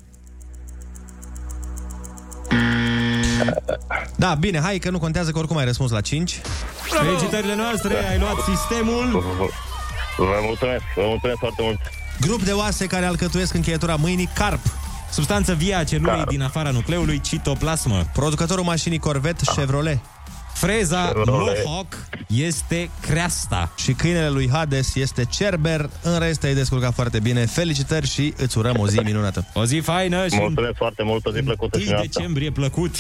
Da, bine, hai că nu contează că oricum ai răspuns la 5. Felicitările noastre, ai luat sistemul. Vă mulțumesc, vă mulțumesc foarte mult. Grup de oase care alcătuiesc încheietura mâinii, carp. Substanță vie a celulei Carp. din afara nucleului, citoplasmă. Producătorul mașinii Corvette, Chevrolet. Freza Chevrolet. Mohawk este creasta. Și câinele lui Hades este Cerber. În rest, ai descurcat foarte bine. Felicitări și îți urăm o zi minunată. O zi faină și Mulțumesc foarte mult, o zi plăcută și 1 noastră. decembrie plăcut.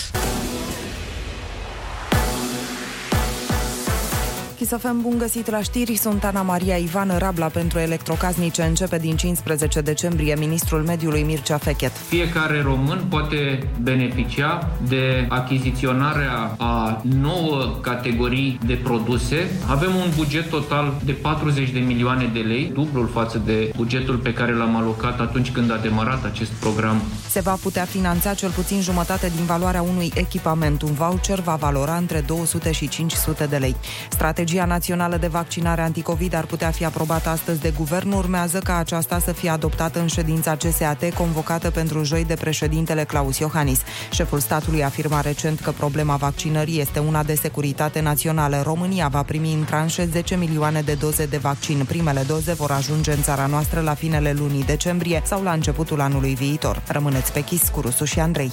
Chisafem, bun găsit la știri, sunt Ana Maria Ivan Rabla pentru electrocasnice. Începe din 15 decembrie ministrul mediului Mircea Fechet. Fiecare român poate beneficia de achiziționarea a nouă categorii de produse. Avem un buget total de 40 de milioane de lei, dublul față de bugetul pe care l-am alocat atunci când a demarat acest program. Se va putea finanța cel puțin jumătate din valoarea unui echipament. Un voucher va valora între 200 și 500 de lei. Strategia națională de vaccinare anticovid ar putea fi aprobată astăzi de guvern. Urmează ca aceasta să fie adoptată în ședința CSAT convocată pentru joi de președintele Claus Iohannis. Șeful statului afirma recent că problema vaccinării este una de securitate națională. România va primi în tranșe 10 milioane de doze de vaccin. Primele doze vor ajunge în țara noastră la finele lunii decembrie sau la începutul anului viitor. Rămâneți pe chis cu Rusu și Andrei.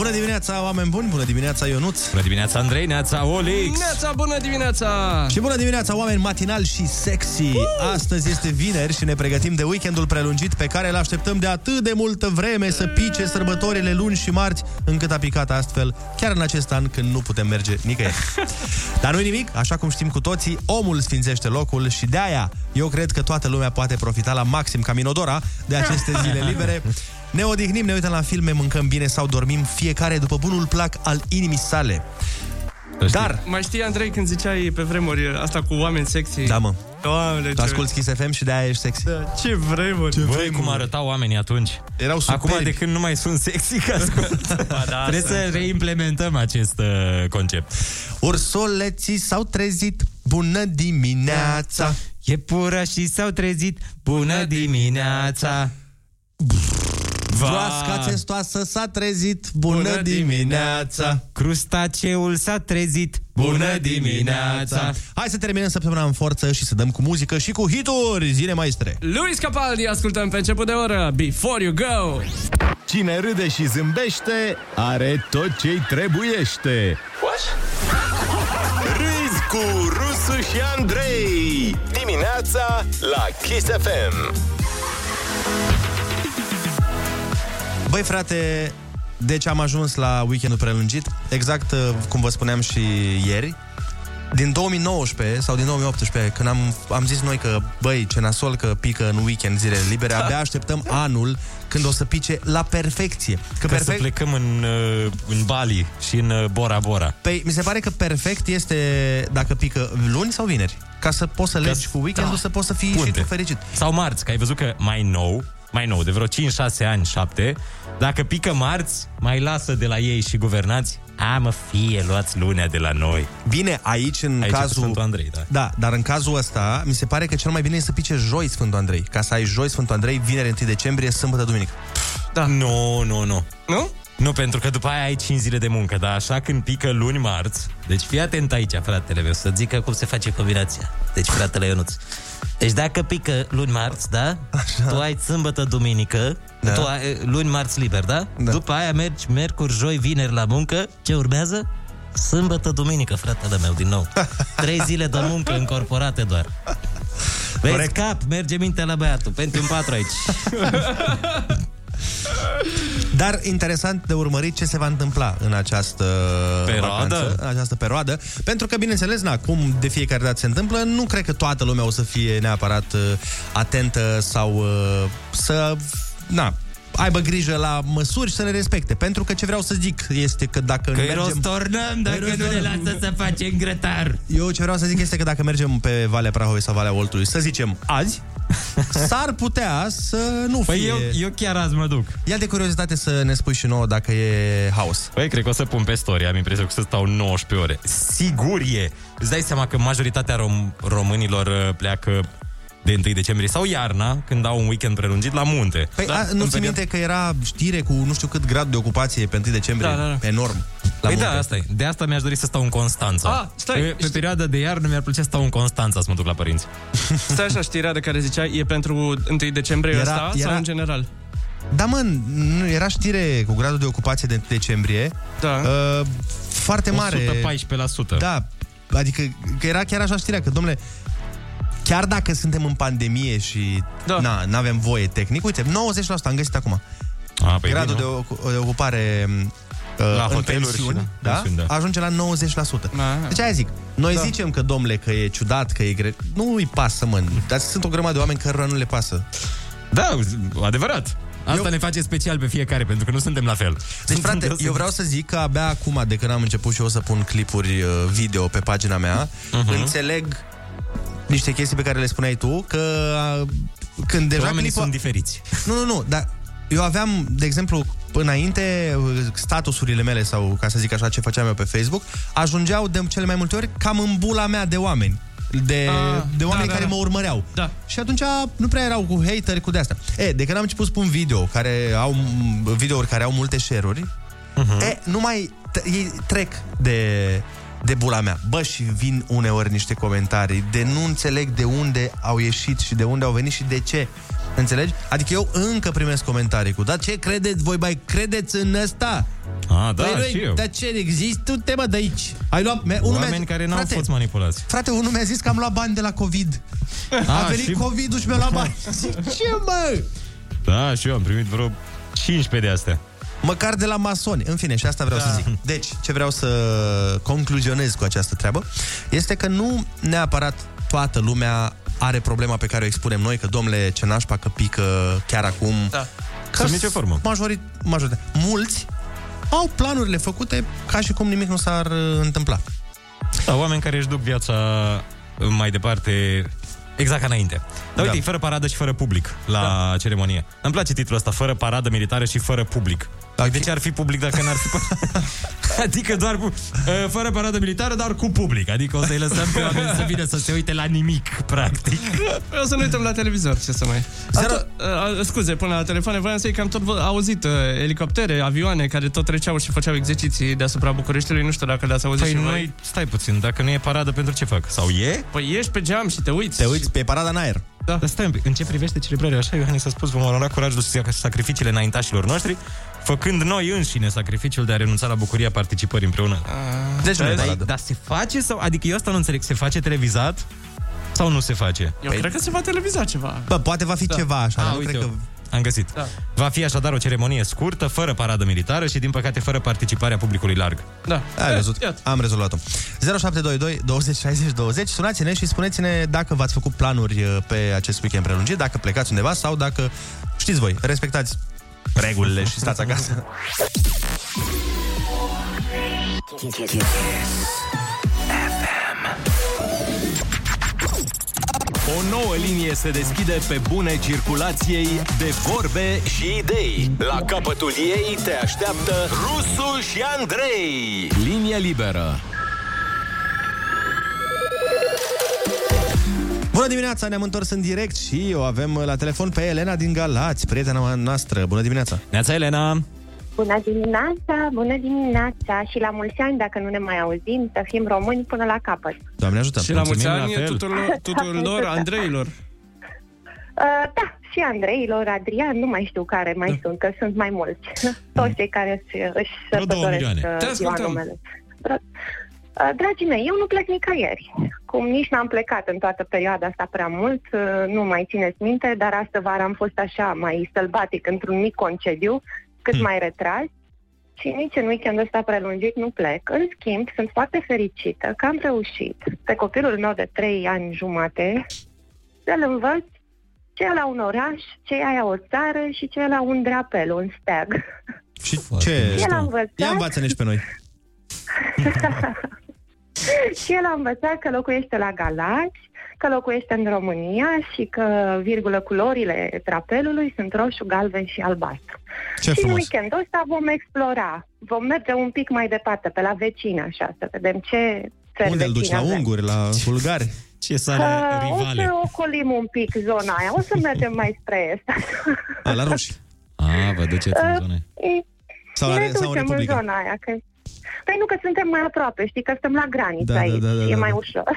Bună dimineața, oameni buni! Bună dimineața, Ionuț! Bună dimineața, Andrei, neața, Olix! Neața, bună dimineața! Și bună dimineața, oameni matinal și sexy! Astăzi este vineri și ne pregătim de weekendul prelungit pe care îl așteptăm de atât de multă vreme să pice sărbătorile luni și marți, încât a picat astfel, chiar în acest an când nu putem merge nicăieri. (laughs) Dar nu nimic, așa cum știm cu toții, omul sfințește locul și de aia eu cred că toată lumea poate profita la maxim ca Minodora de aceste zile libere. Ne odihnim, ne uităm la filme, mâncăm bine sau dormim fiecare după bunul plac al inimii sale. Dar... Mai știi, Andrei, când ziceai pe vremuri asta cu oameni sexy? Da, mă. Doamne, Tu asculti Kiss FM și de-aia ești sexy. Da, ce vremuri. Ce Băi, cum arătau oamenii atunci. Erau superbi. Acum de când nu mai sunt sexy, că ascult. (laughs) da, Trebuie să reimplementăm acest uh, concept. Ursoleții s-au trezit, bună dimineața! E pură și s-au trezit, bună dimineața! Vroasca testoasă s-a trezit, bună, bună dimineața! Crustaceul s-a trezit, bună dimineața! Hai să terminăm săptămâna în forță și să dăm cu muzică și cu hituri, zile maestre! Luis Capaldi, ascultăm pe început de oră, Before You Go! Cine râde și zâmbește, are tot ce-i trebuiește. Râzi cu Rusu și Andrei! Dimineața dimineața la Kiss FM. Băi, frate, deci am ajuns la weekendul prelungit, exact uh, cum vă spuneam și ieri. Din 2019 sau din 2018, când am, am zis noi că, băi, ce nasol că pică în weekend zile libere, abia (laughs) așteptăm anul când o să pice la perfecție. Că perfect... să plecăm în, uh, în Bali și în uh, Bora Bora. Păi, mi se pare că perfect este dacă pică luni sau vineri. Ca să poți să legi cu weekendul, da. să poți să fii Punte. și tu fericit. Sau marți, că ai văzut că mai nou, mai nou, de vreo 5-6 ani, 7, dacă pică marți, mai lasă de la ei și guvernați, a, mă, fie, luați lunea de la noi. Bine, aici în aici cazul... Sfântul Andrei, da. Da, dar în cazul ăsta, mi se pare că cel mai bine e să pice joi Sfântul Andrei. Ca să ai joi Sfântul Andrei, vineri 1 decembrie, sâmbătă, duminică. Da. Nu, nu, nu. Nu? Nu, pentru că după aia ai 5 zile de muncă, dar așa când pică luni, marți, deci fii atent aici, fratele meu, să zică cum se face combinația. Deci, fratele Ionuț. Deci dacă pică luni, marți, da? Așa. Tu ai sâmbătă, duminică, da. tu ai luni, marți liber, da? da? După aia mergi mercuri, joi, vineri la muncă, ce urmează? Sâmbătă, duminică, fratele meu, din nou. (laughs) Trei zile de muncă încorporate doar. Vezi, Corect. cap, merge mintea la băiatul. Pentru un patru aici. (laughs) Dar interesant de urmărit ce se va întâmpla în această perioadă. Vacanță, în această perioadă. Pentru că, bineînțeles, na, cum de fiecare dată se întâmplă, nu cred că toată lumea o să fie neapărat uh, atentă sau uh, să... Na, aibă grijă la măsuri și să le respecte. Pentru că ce vreau să zic este că dacă că mergem... rostornăm dacă nu ne lasă să facem grătar. Eu ce vreau să zic este că dacă mergem pe Valea Prahovei sau Valea Oltului, să zicem azi, (laughs) s-ar putea să nu păi fie... eu, eu chiar azi mă duc. Ia de curiozitate să ne spui și nouă dacă e haos. Păi, cred că o să pun pe story, am impresia că să stau 19 ore. Sigur e! Îți dai seama că majoritatea rom- românilor uh, pleacă de 1 decembrie sau iarna, când au un weekend prelungit la munte. Păi da? nu ți minte că era știre cu nu știu cât grad de ocupație pe 1 decembrie? Da, da, da. Enorm. La păi munte. da, asta e. De asta mi-aș dori să stau în Constanța. Ah, stai, pe, pe știi- perioada de iarnă mi-ar plăcea să stau în Constanța să mă duc la părinți. (laughs) Stai așa, știrea de care ziceai, e pentru 1 decembrie Era- ăsta era- sau în general? Da, mă, nu, era știre cu gradul de ocupație de 1 decembrie. Da. Uh, foarte mare. 114%. Da, adică că era chiar așa știrea, că, domnule, chiar dacă suntem în pandemie și da. na, n-avem voie tehnic, uite, 90% am găsit acum. A, păi Gradul bine, de, ocu- de ocupare uh, La în hoteluri pensiuni, și da? pensiuni, da. ajunge la 90%. Deci aia zic, noi Da. zicem că, domnule, că e ciudat, că e gre... Nu îi pasă, mă, dar sunt o grămadă de oameni cărora nu le pasă. Da, adevărat. Asta eu... ne face special pe fiecare, pentru că nu suntem la fel. Deci, frate, eu vreau să zic că abia acum, de când am început și eu să pun clipuri uh, video pe pagina mea, Mhm. înțeleg niște chestii pe care le spuneai tu, că uh, când deja Oamenii clipul... sunt diferiți. Nu, nu, nu, dar eu aveam, de exemplu, înainte, uh, statusurile mele sau, ca să zic așa, ce făceam eu pe Facebook, ajungeau de cele mai multe ori cam în bula mea de oameni. De, Ah, de oameni da, da, care da. mă urmăreau. Da. Și atunci nu prea erau cu hateri, cu de-astea. E, de când am început să pun video, care au, videouri care au multe share-uri, Mhm. e, nu mai, t- ei trec de, de bula mea. Bă, și vin uneori niște comentarii de nu înțeleg de unde au ieșit și de unde au venit și de ce. Înțelegi? Adică eu încă primesc comentarii cu, dar ce credeți voi, mai credeți în ăsta? Ah, da, Păi noi, și eu. Dar ce există te mă de aici? Ai luat, me, unul Oameni mi-a, care n-au frate, fost manipulați. Frate, unul mi-a zis că am luat bani de la COVID. A, Ah, venit și- COVID-ul și mi-a luat bani. (laughs) Zic, ce mă? Da, și eu am primit vreo 15 de astea. Măcar de la masoni. În fine, și asta vreau Da. să zic. Deci, ce vreau să concluzionez cu această treabă este că nu neapărat toată lumea are problema pe care o expunem noi, că domnule, ce nașpa, că pică chiar acum. Da. Că Sub nicio formă. Majorit, majoritate. Mulți au planurile făcute ca și cum nimic nu s-ar uh, întâmpla. Da, oameni care își duc viața mai departe Exact ca înainte. Dar uite, Da. e fără paradă și fără public la da. ceremonie. Îmi place titlul ăsta, fără paradă militară și fără public. Da, De ce ar fi public dacă n-ar fi paradă? (laughs) adică doar cu, uh, fără paradă militară, dar cu public. Adică o să-i lăsăm pe oameni să vină să se uite la nimic, practic. O să ne uităm la televizor, ce să mai... Zero- Asta, uh, scuze, până la telefoane, voiam să zic că am tot vă- auzit uh, elicoptere, avioane care tot treceau și făceau exerciții deasupra Bucureștiului. Nu știu dacă le-ați auzit Păi și voi. noi, stai puțin, dacă nu e paradă, pentru ce fac? Sau e? Păi ieși pe geam și te uiți. Te uiți pe parada în aer. Da. Dar stai un pic, în ce privește celebrarea așa, Iohannis a spus, vom onora curajul și sacrificiile înaintașilor noștri, făcând noi înșine sacrificiul de a renunța la bucuria participării împreună. Deci nu e dar, paradă. dar se face sau... Adică eu asta nu înțeleg, se face televizat Sau nu se face? Eu cred că se va televiza ceva. Bă, poate va fi Da. ceva așa, Ah, dar nu uite, cred că... Am găsit. Da. Va fi așadar o ceremonie scurtă, fără paradă militară și, din păcate, fără participarea publicului larg. Da. Ai văzut? Am rezolvat-o. 0722 20 60 20. Sunați-ne și spuneți-ne dacă v-ați făcut planuri uh, pe acest weekend prelungit, dacă plecați undeva sau dacă, știți voi, respectați regulile și stați acasă. O nouă linie se deschide pe bune circulației de vorbe și idei. La capătul ei te așteaptă Rusu și Andrei. Linie liberă. Bună dimineața, ne-am întors în direct și o avem la telefon pe Elena din Galați, prietena noastră. Bună dimineața! Neața, Elena! Bună dimineața, bună dimineața și la mulți ani, dacă nu ne mai auzim, să fim români până la capăt. Doamne ajută! Și la mulți ani tuturor, (laughs) tuturor Andreilor. Uh, da, și Andreilor, Adrian, nu mai știu care mai sunt, că sunt mai mulți. (laughs) Toți cei care își, își Vreo două sărbătoresc milioane. uh, Te ziua ascultăm. numele. Dra- uh, Dragii mei, eu nu plec nicăieri. Cum nici n-am plecat în toată perioada asta prea mult, uh, nu mai țineți minte, dar astă vară am fost așa mai sălbatic într-un mic concediu, cât mai retras. Și nici în weekendul ăsta prelungit nu plec. În schimb, sunt foarte fericită că am reușit pe copilul meu de 3 ani jumate să-l învăț ce e la un oraș, ce e aia o țară și ce e la un drapel, un steag. Și ce? El a învățat. Ia învață-ne și pe noi. (laughs) și el a învățat că locuiește la Galați, că locuiește în România și că, virgulă, culorile drapelului sunt roșu, galben și albastru. Ce și în frumos. weekendul ăsta vom explora. Vom merge un pic mai departe, pe la vecini, așa, să vedem ce țări Unde îl duci? vecine La avem. unguri, la bulgari? Ce Uh, o să ocolim un pic zona aia, o să mergem mai spre est. A, la ruși. (laughs) A, vă duceți în Uh, zone. Sau, ne are, sau în ducem în Republica. zona aia. Că... Păi nu că suntem mai aproape, știi că suntem la graniță Da, da, aici, da, da, e da, mai da. ușor.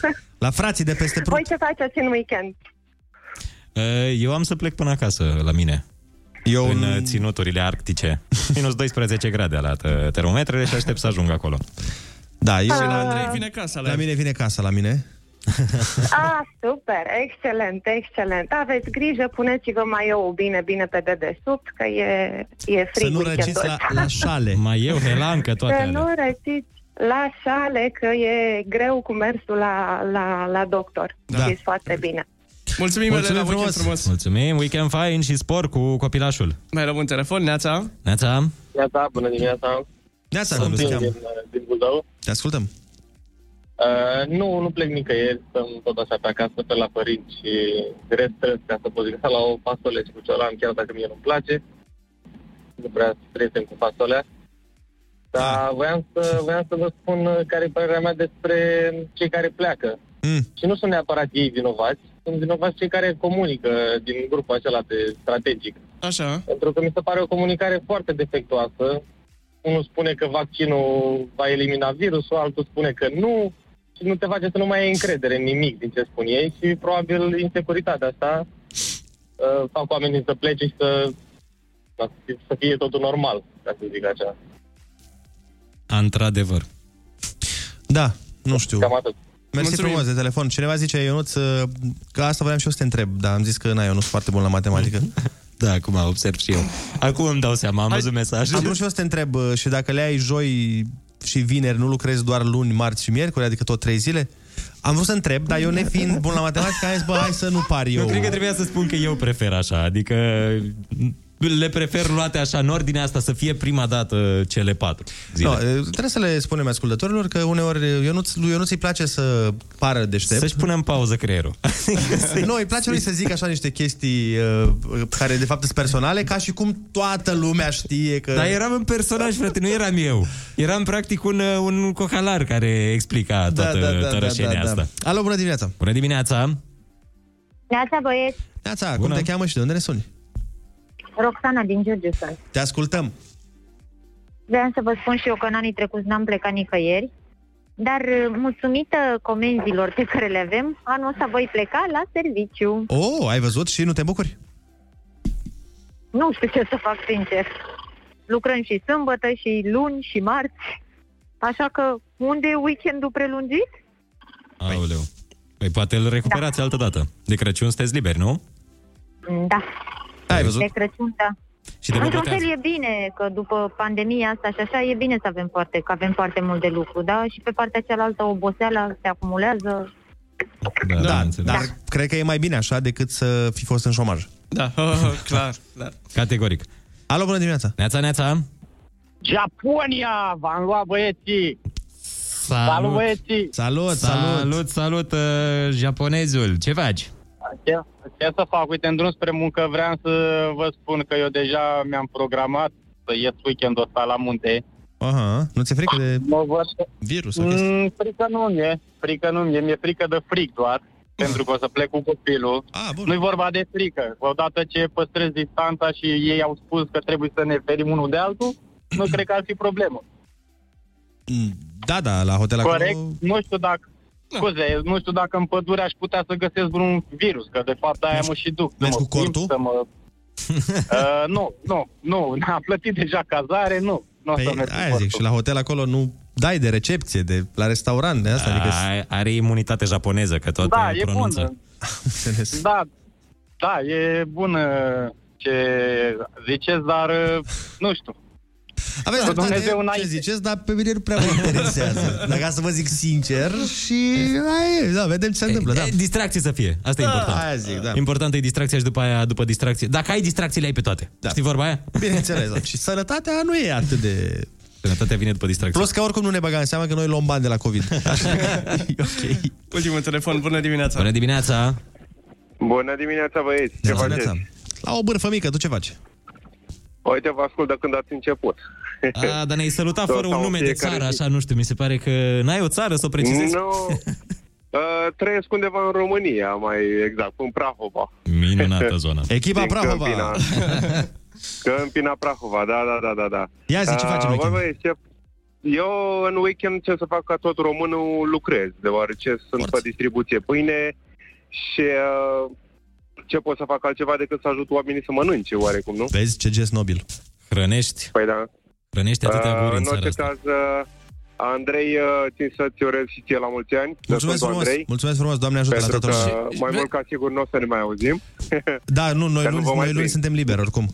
(laughs) La frații de peste Voi ce faceți în weekend? Uh, Eu am să plec până acasă, la mine. Eu în uh, ținuturile arctice. (laughs) Minus 12 grade arată termometrele și aștept să ajung acolo. Da, eu Ah. la Andrei vine casa la, la mine vine casa la mine. (laughs) Ah, super, excelent, excelent. Aveți grijă, puneți-vă mai eu bine, bine pe dedesubt, că e, e Să frig nu răciți weekendul la, ăsta. la șale. Mai eu, helancă, toate Să alea. nu răciți la șale, că e greu cu mersul la, la, la doctor. Da. Știți foarte bine. Mulțumim, Elena, weekend frumos. Mulțumim, weekend fain și spor cu copilașul. Mai luăm un telefon, Neața. Neața. Neața, bună dimineața. Neața, Sunt cum te din, cheamă? din Buzău. Te ascultăm. Uh, nu, nu plec nicăieri, stăm tot așa pe acasă, pe la părinți și restres ca să pot zica la o fasole și cu ciolan, chiar dacă mie nu-mi place. Nu prea sunt prieten cu fasolea. Dar voiam să, voiam să vă spun uh, care e părerea mea despre cei care pleacă. Mm. Și nu sunt neapărat ei vinovați, sunt vinovați cei care comunică din grupul acela de strategic. Așa. Pentru că mi se pare o comunicare foarte defectuoasă. Unul spune că vaccinul va elimina virusul, altul spune că nu și nu te face să nu mai ai încredere în nimic din ce spun ei și probabil insecuritatea asta uh, fac oamenii să plece și să, să fie totul normal, ca să zic așa. Într-adevăr. Da, nu știu. Cam atât. Mersi Mulțumim. frumos de telefon. Cineva zice, Ionuț, uh, că asta vreau și eu să te întreb, dar am zis că na, eu nu sunt foarte bun la matematică. (laughs) Da, acum observ și eu. Acum îmi dau seama, am văzut mesajul. Am vrut și eu să te întreb, uh, și dacă le ai joi și vineri, nu lucrezi doar luni, marți și miercuri, adică tot trei zile? Am vrut să întreb, dar eu nefiind bun la matematică, am zis, bă, hai să nu par eu. Eu cred că trebuia să spun că eu prefer așa, adică le prefer luate așa în ordinea asta să fie prima dată cele patru zile. No, uh, trebuie să le spunem ascultătorilor că uneori uh, Ionuț, lui Ionuț îi place să pară deștept. Să-și pună în pauză creierul. (laughs) nu, îi place lui să zic așa niște chestii uh, care de fapt sunt personale, ca și cum toată lumea știe că... Dar eram în personaj, frate, nu eram eu. Eram practic un, uh, un cocalar care explica toată da, da, da, tărășenia da, da. asta. Alo, bună dimineața! Bună dimineața! Neața, băieți, Neața, cum Bună. te cheamă și de unde ne suni? Roxana din Giurgiu sunt. Te ascultăm. Vreau să vă spun și eu că în anii trecuți n-am plecat nicăieri, dar uh, mulțumită comenzilor pe care le avem, anul ăsta voi pleca la serviciu. Oh, ai văzut și nu te bucuri? Nu știu ce să fac, sincer. Lucrăm și sâmbătă, și luni, și marți. Așa că, unde e weekendul prelungit? Aoleu. Păi poate îl recuperați altă dată. De Crăciun sunteți liberi, nu? Da. Ai văzut? De Crăciun, da. Și de vă Într-un botează. fel e bine că după pandemia asta și așa e bine să avem foarte, că avem foarte mult de lucru, da? Și pe partea cealaltă oboseala se acumulează. Da, da dar cred că e mai bine așa decât să fi fost în șomaj. Da, (laughs) clar, da. Categoric. Alo, bună dimineața! Neața, neața! Japonia! V-am luat băieții! Salut, băieții! Salut, salut! Salut, uh, japonezul! Ce faci? Ce, ce să fac? Uite, în drum spre muncă vreau să vă spun că eu deja mi-am programat să ies weekendul ăsta la munte. Aha, nu ți-e frică de Mă văd... virus sau chestii? Mm, frică nu mi-e, frică nu mi-e, mi-e frică de fric doar, pentru că o să plec cu copilul. Ah, bun. Nu-i vorba de frică. Odată ce păstrez distanța și ei au spus că trebuie să ne ferim unul de altul, nu cred că ar fi problemă. Da, da, la hotel Corect? acolo... Nu știu dacă... Scuze, nu știu dacă în pădure aș putea să găsesc vreun virus, că de fapt aia mă și duc. Mergi Să mă cu cortul? plimb, Să mă... uh, nu, nu, nu, (laughs) am plătit deja cazare, nu. Nu o să Păi, merg cu aia cortul. zic, și la hotel acolo nu dai de recepție, de la restaurant, de asta, adică... A, are imunitate japoneză, că tot Da, uh, e pronunță. bună. (laughs) Da, da, e bună ce ziceți, dar uh, nu știu. Aveți Cu dreptate, Dumnezeu ce înainte. ziceți, dar pe mine nu prea mă interesează. Dacă să vă zic sincer și aia e, da, vedem ce se întâmplă. Da. E, distracție să fie. Asta e Da, important. aia zic, da. Important e distracția și după aia, după distracție. Dacă ai distracție, le ai pe toate. Da. Știi vorba aia? Bineînțeles, da. și sănătatea nu e atât de... Sănătatea vine după distracție. Plus că oricum nu ne băgăm în seama că noi luăm bani de la COVID. (laughs) Așa că (laughs) e ok. Ultimul telefon, bună dimineața! Bună dimineața! Bună dimineața, băieți! Ce Neața, faceți? neața. La o bârfă mică, tu ce faci? Uite, vă ascult de când ați început. A, dar ne-ai salutat Tot fără un sau nume de fiecare țară, zi. așa, nu știu, mi se pare că n-ai o țară să o precizezi. Nu, (laughs) uh, trăiesc undeva în România, mai exact, în Prahova. Minunată zonă. (laughs) Echipa Din Prahova. Câmpina. (laughs) Câmpina Prahova, da, da, da, da, da. Ia zi, ce faci în Uh, weekend? bă, băieți, ce... Eu în weekend ce să fac ca tot românul lucrez, deoarece sunt pe distribuție pâine și uh, ce pot să fac altceva decât să ajut oamenii să mănânce, oarecum, nu? Vezi ce gest nobil. Hrănești. Păi da. Hrănești atâtea guri în în țara orice asta. caz, uh, Andrei, uh, țin să-ți urez și ție la mulți ani. de Mulțumesc Sfântul frumos, Andrei, mulțumesc frumos, Doamne ajută la pentru toată că lumea. mai mult ca sigur nu o să ne mai auzim. (laughs) Da, nu, noi Că nu luni, vă mai noi luni prind. suntem liberi oricum.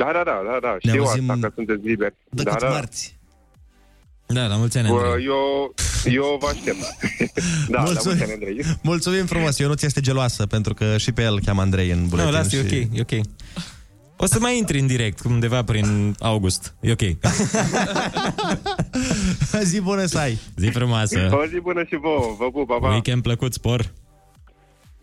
Da, da, da, da, da. Ne Știu auzim asta, că sunteți liberi. decât da, da. marți. Da, la mulți ani, Bă, Andrei. Eu, eu vă aștept. (laughs) da, la mulți ani, Andrei. Mulțumim frumos, eu nu ți este geloasă, pentru că și pe el cheamă Andrei în buletin. Nu, lasă, e și... ok, e ok. O să mai intri în direct, undeva prin august. E ok. (laughs) Zi bună să ai! Zi frumoasă. O zi bună și vouă. Vă pup, pa, pa. Weekend plăcut, spor.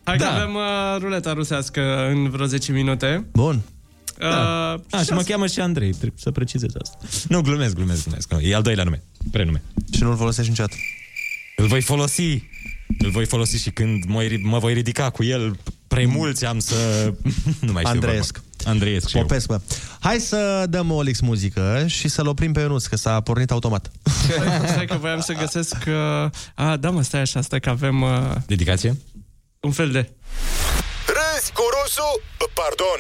Hai Da. că avem uh, ruleta rusească în vreo 10 minute. Bun. Uh, Da. A, și mă cheamă și Andrei, trebuie să precizez asta. Nu, glumesc, glumesc, glumesc. Nu, e al doilea nume, prenume. Și nu-l folosești niciodată. Îl voi folosi. Îl voi folosi și când mă, mă voi ridica cu el, prea mulți am să... (laughs) nu mai știu Andreesc. Vorba. Andreiesc și eu. Popesc, bă. Hai să dăm o Olix muzică și să-l oprim pe Ionuț, că s-a pornit automat. (laughs) Stai că voiam să găsesc... Uh... A, da, mă, stai așa, stai că avem... Uh... Dedicație? Un fel de... Râzi cu Rusu, pardon.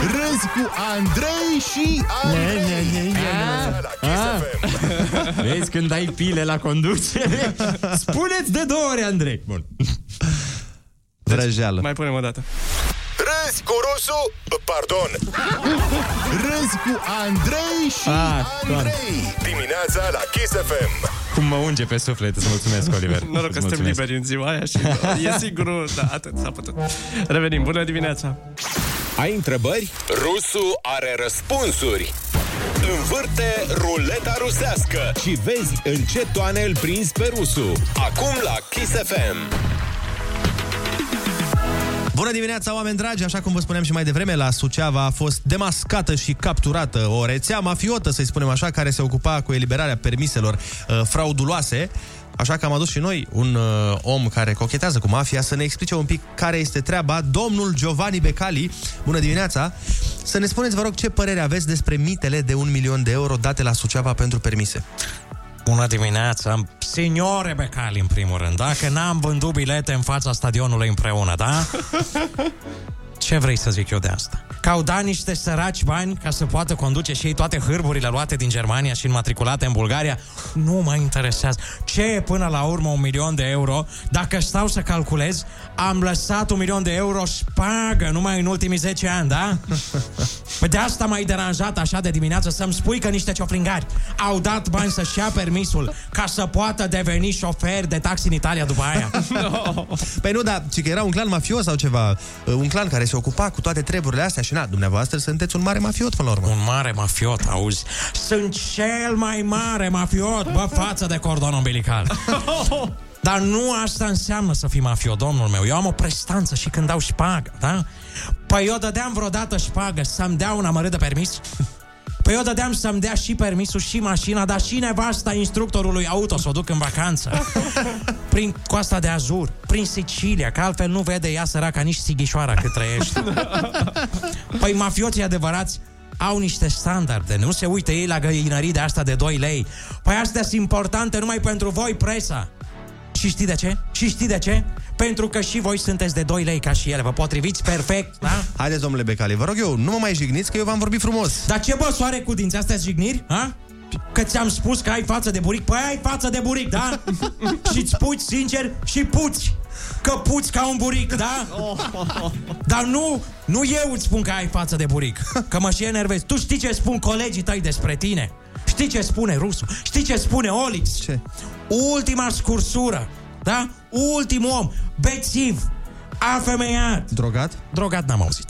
Râzi cu Andrei și Andrei. Ah. (laughs) Vezi când ai pile la conducere? (laughs) Spuneți de două ori, Andrei. Bun. Vrăjeală. Mai punem o dată. Râzi cu Rusu, pardon. Râzi cu Andrei și Ah, Andrei. Dimineața la Kiss FM. Cum mă unge pe suflet, îți mulțumesc, Oliver. Noroc că Îți suntem mulțumesc. liberi în ziua aia și (laughs) e sigur, da, atât s-a putut. Revenim, bună dimineața! Ai întrebări? Rusu are răspunsuri. Învârte ruleta rusească și vezi în ce toane îl prinzi pe Rusu. Acum la Kiss FM. Bună dimineața, oameni dragi! Așa cum vă spuneam și mai devreme, la Suceava a fost demascată și capturată o rețea mafiotă, să-i spunem așa, care se ocupa cu eliberarea permiselor uh, frauduloase. Așa că am adus și noi un uh, om care cochetează cu mafia să ne explice un pic care este treaba. Domnul Giovanni Becali, bună dimineața! Să ne spuneți, vă rog, ce părere aveți despre mitele de un milion de euro date la Suceava pentru permise? Bună dimineața! Signore Becali, în primul rând, dacă n-am vândut bilete în fața stadionului împreună, da? (laughs) Ce vrei să zic eu de asta? Că au dat niște săraci bani ca să poată conduce și ei toate hârburile luate din Germania și înmatriculate în Bulgaria? Nu mă interesează. Ce e până la urmă un milion de euro? Dacă stau să calculez, am lăsat un milion de euro spagă numai în ultimii 10 ani, da? Păi de asta m-ai deranjat așa de dimineață să-mi spui că niște cioflingari au dat bani să-și ia permisul ca să poată deveni șofer de taxi în Italia după aia. (laughs) Păi nu, dar ci că era un clan mafios sau ceva, uh, un clan care se ocupa cu toate treburile astea și na, dumneavoastră sunteți un mare mafiot până la urmă. Un mare mafiot, auzi? Sunt cel mai mare mafiot, bă, față de cordon umbilical. (laughs) Dar nu asta înseamnă să fii mafiot, domnul meu. Eu am o prestanță și când dau șpagă, da? Păi eu dădeam vreodată șpagă să-mi dea un amărât de permis? Păi eu dădeam să-mi dea și permisul și mașina, dar și nevasta instructorului auto să o duc în vacanță. (laughs) Prin coasta de Azur, prin Sicilia, că altfel nu vede ea săraca nici sighișoara cât trăiește. (laughs) Păi mafioții adevărați au niște standarde, nu se uită ei la găinării de asta de 2 lei. Păi astea sunt importante numai pentru voi, presa. Și știi de ce? Și știi de ce? Pentru că și voi sunteți de 2 lei ca și ele, vă potriviți perfect, da? Haideți, domnule Becali, vă rog eu, nu mă mai jigniți că eu v-am vorbit frumos. Dar ce bă, soare cu dinți astea jigniri, ha? Că ți-am spus că ai față de buric? Păi ai față de buric, da? (laughs) Și-ți puți sincer și puți Că puți ca un buric, da? (laughs) Dar nu, nu eu îți spun că ai față de buric Că mă și enervezi Tu știi ce spun colegii tăi despre tine? Știi ce spune Rusu? Știi ce spune Olix? Ce? Ultima scursură Da? Ultimul om Bețiv Afemeiat Drogat? Drogat n-am auzit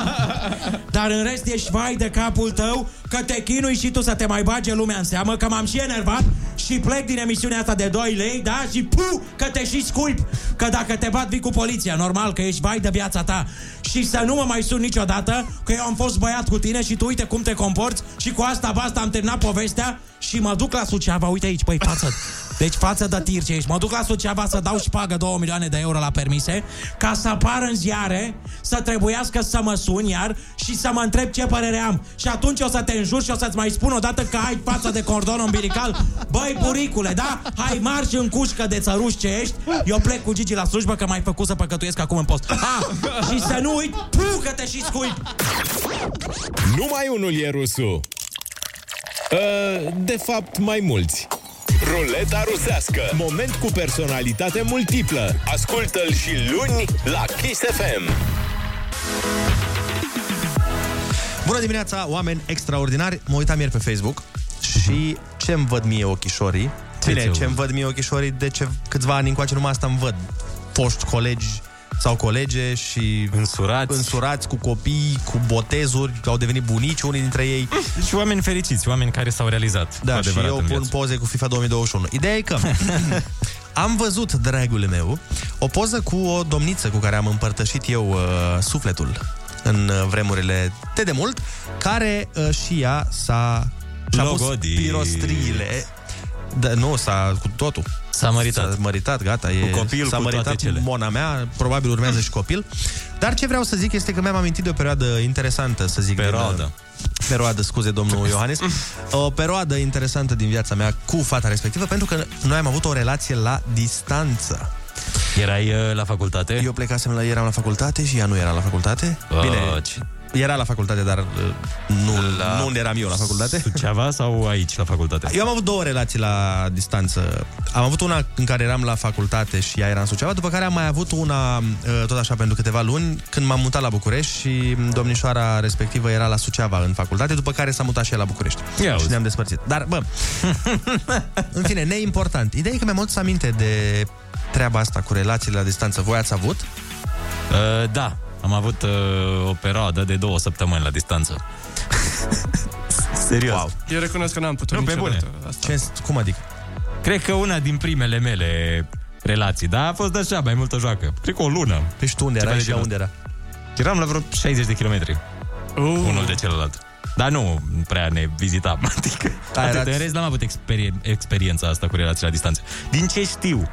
(laughs) Dar în rest ești vai de capul tău Că te chinui și tu să te mai bage lumea în seamă Că m-am și enervat Și plec din emisiunea asta de 2 lei Da? Și pu, că te și sculpi Că dacă te bat vii cu poliția. Normal că ești vai de viața ta. Și să nu mă mai sun niciodată Că eu am fost băiat cu tine și tu uite cum te comporți. Și cu asta basta am terminat povestea Și mă duc la Suceava. Uite aici, păi față Deci față de tir ce ești Mă duc la Suceava să dau șpagă 2 milioane de euro la permise Ca să apar în ziare Să trebuiască să mă sun iar Și să mă întreb ce părere am Și atunci o să te înjur și o să-ți mai spun odată Că ai față de cordon umbilical Băi, buricule, da? Hai, marș în cușcă de țăruș ce ești Eu plec cu Gigi la slujbă Că m-ai făcut să păcătuiesc acum în post ah, Și să nu uit, pu, că te și scuip Numai unul e rusul. Uh, De fapt, mai mulți. Ruleta rusească. Moment cu personalitate multiplă. Ascultă-l și luni la Kiss FM. Bună dimineața, oameni extraordinari. Mă uitam ieri pe Facebook și ce-mi văd mie ochișorii? Bine, ți-au ce-mi văd mie ochișorii de ce câțiva ani încoace numai asta îmi văd. Foști colegi sau colege și însurați. însurați cu copii, cu botezuri, au devenit bunici unii dintre ei. (laughs) Și oameni fericiți, oameni care s-au realizat. Da, cu și adevărat eu în pun viață. poze cu FIFA 2021. Ideea e că (laughs) am văzut, dragul meu, o poză cu o domniță cu care am împărtășit eu uh, sufletul în uh, vremurile de demult, care uh, și ea s-a și-a pus Logodit. pirostriile. Da, nu, s-a cu totul. S-a măritat. S-a măritat, gata. E, Cu copil, s-a cu măritat toate cele. mona mea, probabil urmează și copil. Dar ce vreau să zic este că mi-am amintit de o perioadă interesantă, să zic. Perioadă. Din, uh, perioadă, scuze, domnul (laughs) Iohannis. O perioadă interesantă din viața mea cu fata respectivă, pentru că noi am avut o relație la distanță. Erai uh, la facultate? Eu plecasem la, eram la facultate și ea nu era la facultate. Ah, Bine, ce- era la facultate, dar uh, nu, la... nu unde eram eu la facultate. Suceava sau aici, la facultate? Eu am avut două relații la distanță. Am avut una în care eram la facultate și ea era în Suceava, după care am mai avut una, uh, tot așa, pentru câteva luni, când m-am mutat la București și domnișoara respectivă era la Suceava în facultate, după care s-a mutat și ea la București. Ia și uzi. ne-am despărțit. Dar, bă, (laughs) în fine, neimportant. Ideea e că mi-am adus aminte de treaba asta cu relațiile la distanță. Voi ați avut? Uh, da, am avut uh, o perioadă de două săptămâni la distanță. (laughs) Serios. Wow. Eu recunosc că n-am putut Nu, pe niciodată bune. Asta. Ce, cum adică? Cred că una din primele mele relații, dar a fost așa, mai multă joacă. Cred că o lună. Păi și tu unde Ceva erai de și ea genul unde ăsta. era? Eram la vreo 60 de kilometri. Uh. Unul de celălalt. Dar nu prea ne vizitam. (laughs) Adică, Da, atât. erați- În rest n-am avut experie- experiența asta cu relații la distanță. Din ce știu?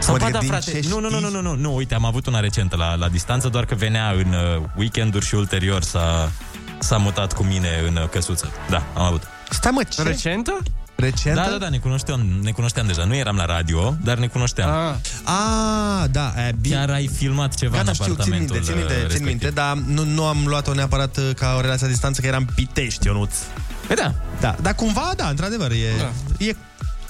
Sau Adică ba, da, din frate, ce nu, nu, nu, nu, nu, nu, nu, uite, am avut una recentă la, la distanță, doar că venea în uh, weekenduri și ulterior s-a, s-a mutat cu mine în uh, căsuță. Da, am avut. Stai mă, ce? Recentă? Recentă? Da, da, da, ne cunoșteam, ne cunoșteam deja. Nu eram la radio, dar ne cunoșteam. Ah. Ah, da. E, bine. Chiar ai filmat ceva Gata, în știu, țin apartamentul minte, țin minte, țin respectiv. minte, dar nu, nu am luat-o neapărat uh, ca o relație la distanță, că eram pitești, Ionuț. Păi da. Da, dar cumva, da, într-adevăr, e... Da. e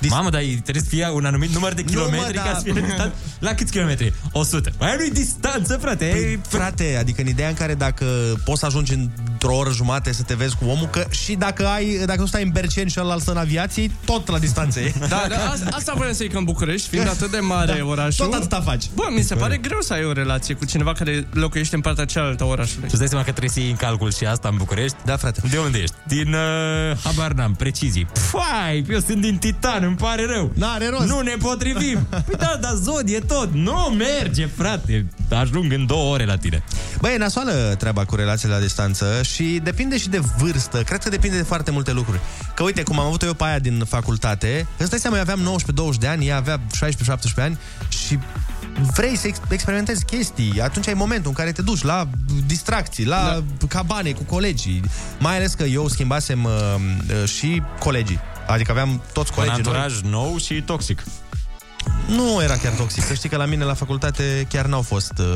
Dis- Mamă, dar trebuie să fie un anumit număr de Nu, kilometri mă, ca da. să fie distant. La câți kilometri? 100. Mai nu-i distanță, frate. Păi, e... frate, adică în ideea în care dacă poți să ajungi într-o oră jumate să te vezi cu omul, că și dacă ai, dacă nu stai în Berceni și ălalt stă în aviație, tot la distanță e. Da, da, asta, asta vreau să zic că în București, fiind atât de mare Da, orașul... tot atâta faci. Bă, mi se pare greu să ai o relație cu cineva care locuiește în partea cealaltă a orașului. Tu îți dai seama că trebuie să iei în calcul și asta în București? Da, frate. De unde ești? Din, uh, habar n-am, precizii. Pfai, eu sunt din Titan, îmi pare rău. N-are rost. Nu ne potrivim. (laughs) Păi da, dar zodie tot. Nu merge, frate. Ajung în două ore la tine. Băi, e nasoală treaba cu relațiile la distanță și depinde și de vârstă. Cred că depinde de foarte multe lucruri. Că uite, cum am avut eu pe aia din facultate, îți dai seama, eu aveam 19-20 de ani, ea avea 16-17 ani și vrei să ex- experimentezi chestii, atunci ai momentul în care te duci la distracții, la da. cabane cu colegii. Mai ales că eu schimbasem uh, uh, și colegii. Adică aveam toți Un colegii anturaj nou și toxic. nu era chiar toxic. Să știi că la mine la facultate chiar n-au fost uh,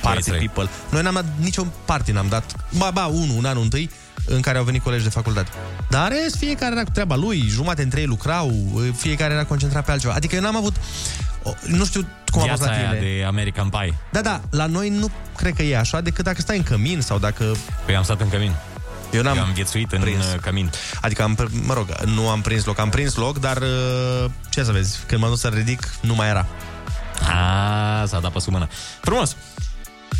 party trei. people. Noi n-am dat niciun party, n-am dat. Ba, ba, unul, un an întâi, în care au venit colegi de facultate. Dar în rest, fiecare era cu treaba lui, jumate între ei lucrau, uh, fiecare era concentrat pe altceva. Adică eu n-am avut... o- Nu știu cum a fost Viața la aia tine. de American Pie. Da, da, la noi nu cred că e așa, decât dacă stai în cămin sau dacă... Păi am stat în cămin. Eu n-am Eu am viețuit în prins. uh, cămin. Adică, am, pr- mă rog, nu am prins loc, am prins loc, dar uh, ce să vezi, când m-am dus să ridic, nu mai era. A, s-a dat pe sub mână. Frumos.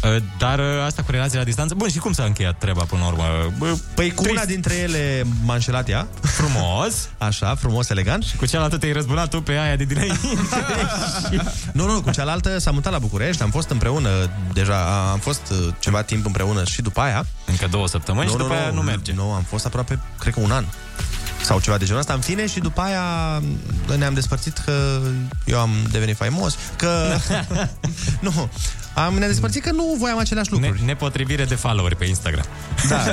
Uh, Dar uh, asta cu relația la distanță Bun, și cum s-a încheiat treaba până la urmă? Bă, Păi cu una dintre ele m-a înșelat ea. Frumos. (laughs) Așa, frumos, elegant. Și cu cealaltă te-ai răzbunat tu pe aia de dinainte. (laughs) Nu, nu, cu cealaltă s-a mutat la București, am fost împreună, deja am fost uh, ceva timp împreună și după aia. Încă două săptămâni și după aia nu merge. Nu, am fost aproape, cred că un an. Sau ceva de genul ăsta, în fine, și după aia ne-am despărțit că eu am devenit faimos, că... (laughs) nu, am, ne-am despărțit că nu voiam aceleași lucruri. Ne- nepotrivire de followeri pe Instagram. Da.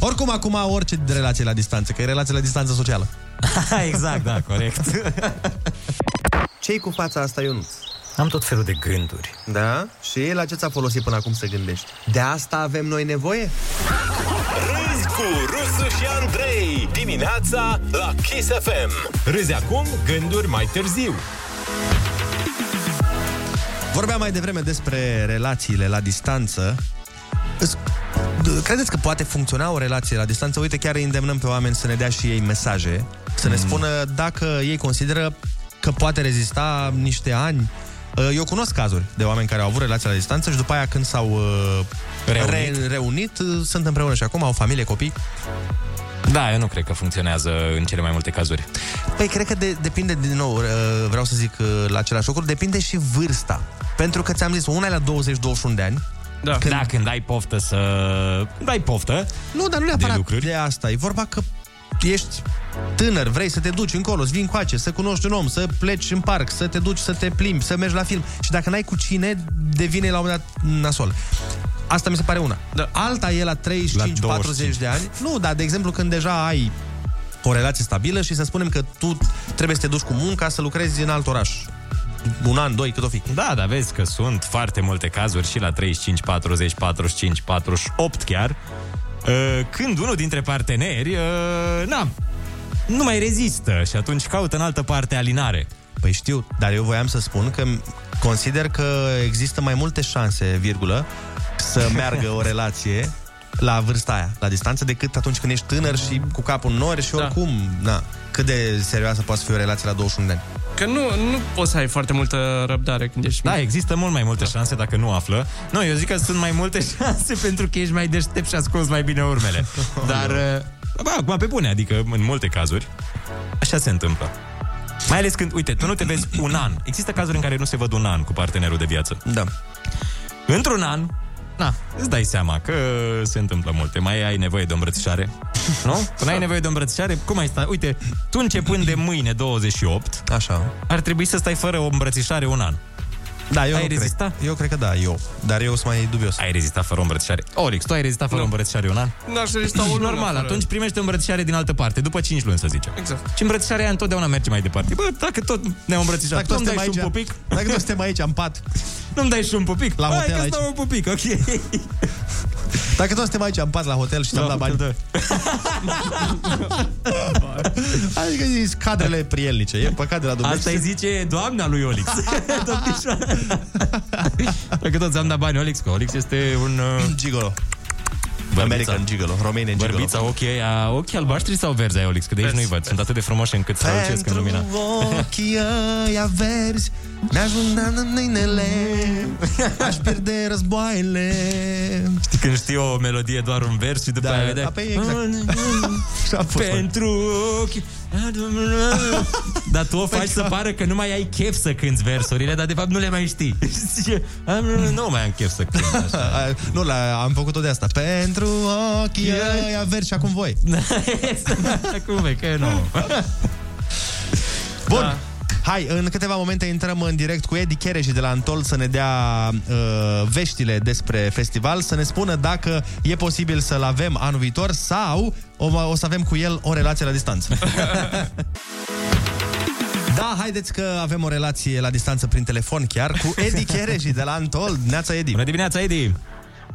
Oricum, acum orice relație la distanță, că e relație la distanță socială. (laughs) exact, da, corect. (laughs) Ce-i cu fața asta, Ionuț? Am tot felul de gânduri. Da? Și la ce ți-a folosit până acum să gândești? De asta avem noi nevoie? Râzi cu Rusu și Andrei Dimineața la Kiss FM Râzi acum, gânduri mai târziu. Vorbeam mai devreme despre relațiile la distanță. Îs- d- Credeți că poate funcționa o relație la distanță? Uite, chiar îi îndemnăm pe oameni să ne dea și ei mesaje, să ne spună dacă ei consideră că poate rezista niște ani. Uh, Eu cunosc cazuri de oameni care au avut relații la distanță și după aia când s-au uh, Reunit. Re- reunit uh, sunt împreună și acum au familie, copii. Da, eu nu cred că funcționează în cele mai multe cazuri. Păi cred că de, depinde, din nou, uh, vreau să zic uh, la același lucru, depinde și vârsta. Pentru că ți-am zis, una e la 20-21 de ani. Da. Când... Da, când ai poftă să... Când ai poftă Nu, dar nu de neapărat lucruri. de asta. E vorba că ești tânăr, vrei să te duci încolo, să vii încoace, să cunoști un om, să pleci în parc, să te duci, să te plimbi, să mergi la film. Și dacă n-ai cu cine, devine la un moment dat nasol. Asta mi se pare una. Da. Alta e la 35-40 de ani. Nu, dar de exemplu când deja ai o relație stabilă și să spunem că tu trebuie să te duci cu munca să lucrezi în alt oraș. Un an, doi, cât o fi. Da, dar vezi că sunt foarte multe cazuri și la 35, 40, 45, 48 chiar, uh, când unul dintre parteneri, uh, na, nu mai rezistă și atunci caută în altă parte alinare. Păi știu, dar eu voiam să spun că consider că există mai multe șanse, virgulă, să (laughs) meargă o relație la vârsta aia, la distanță, decât atunci când ești tânăr și cu capul în nori și oricum, da. na, cât de serioasă poate fi o relație la 21 de ani. Că nu, nu poți să ai foarte multă răbdare când ești Da, există mult mai multe șanse dacă nu află. Nu, eu zic că sunt mai multe (laughs) șanse pentru că ești mai deștept și asculți mai bine urmele. (laughs) Dar, uh, bă, acum pe bune, adică în multe cazuri, așa se întâmplă. Mai ales când, uite, tu nu te vezi un an. Există cazuri în care nu se văd un an cu partenerul de viață. Da. Într-un an, na, îți dai seama că se întâmplă multe. Mai ai nevoie de o îmbrățișare, nu? Când ai nevoie de o îmbrățișare, cum ai sta? Uite, tu începând de mâine 28, Așa. ar trebui să stai fără o îmbrățișare un an. Da, eu ai nu rezista? Cred. Eu cred că da, eu. Dar eu sunt mai dubios. Ai rezistat fără o îmbrățișare. Olix, tu ai rezistat fără o îmbrățișare un an? N-aș rezista o lună Normal, fără- atunci primește o îmbrățișare din altă parte, după 5 luni, să zicem. Exact. Și îmbrățișarea aia întotdeauna merge mai departe. Bă, dacă tot ne-am îmbrățișat, Dacă tot nu-mi dai suntem și un aici, pupic? dacă tot suntem aici în pat, Nu-mi dai și un pupic? La Hai hotel că aici. stau un pupic, ok. dacă tot suntem aici în pat la hotel și ți-am La dat bani. hotel, (laughs) Adică zis cadrele prielnice, e păcat de la Dumnezeu. Asta îi zice doamna lui Olix. (laughs) (laughs) Domnișoara. Dacă tot ți-am dat bani, Olix, că Olix este un... Uh, Gigolo. bărbița. American Gigolo, Romanian Gigolo. Bărbița, ochii aia, ochii albaștri sau verzi ai Olix? Că de aici nu-i văd. Sunt atât de frumoși încât să strălucesc în lumina. ochii ăia verzi Mi-ajung în mâinele Aș pierde războaiele Știi când știi o melodie doar un vers și după Da, aia da, vedea... da, pe exact. (laughs) Și a fost, mă. Pentru ochi (laughs) Dar tu o faci să pară că nu mai ai chef să cânti versurile Dar de fapt nu le mai știi. (laughs) Zice, "Am- Nu mai am chef să cânt așa A, Nu, la, am făcut-o de asta. Pentru ochii ăia verzi și acum voi. (laughs) Acum vei că nu Bun. Da. Hai, în câteva momente intrăm în direct cu Edi Chereși de la Antol să ne dea uh, veștile despre festival, să ne spună dacă e posibil să-l avem anul viitor sau o, o să avem cu el o relație la distanță. (laughs) Da, haideți că avem o relație la distanță prin telefon chiar cu Edi Chereși de la Antol. Neața Edi. Bună dimineața, Edi!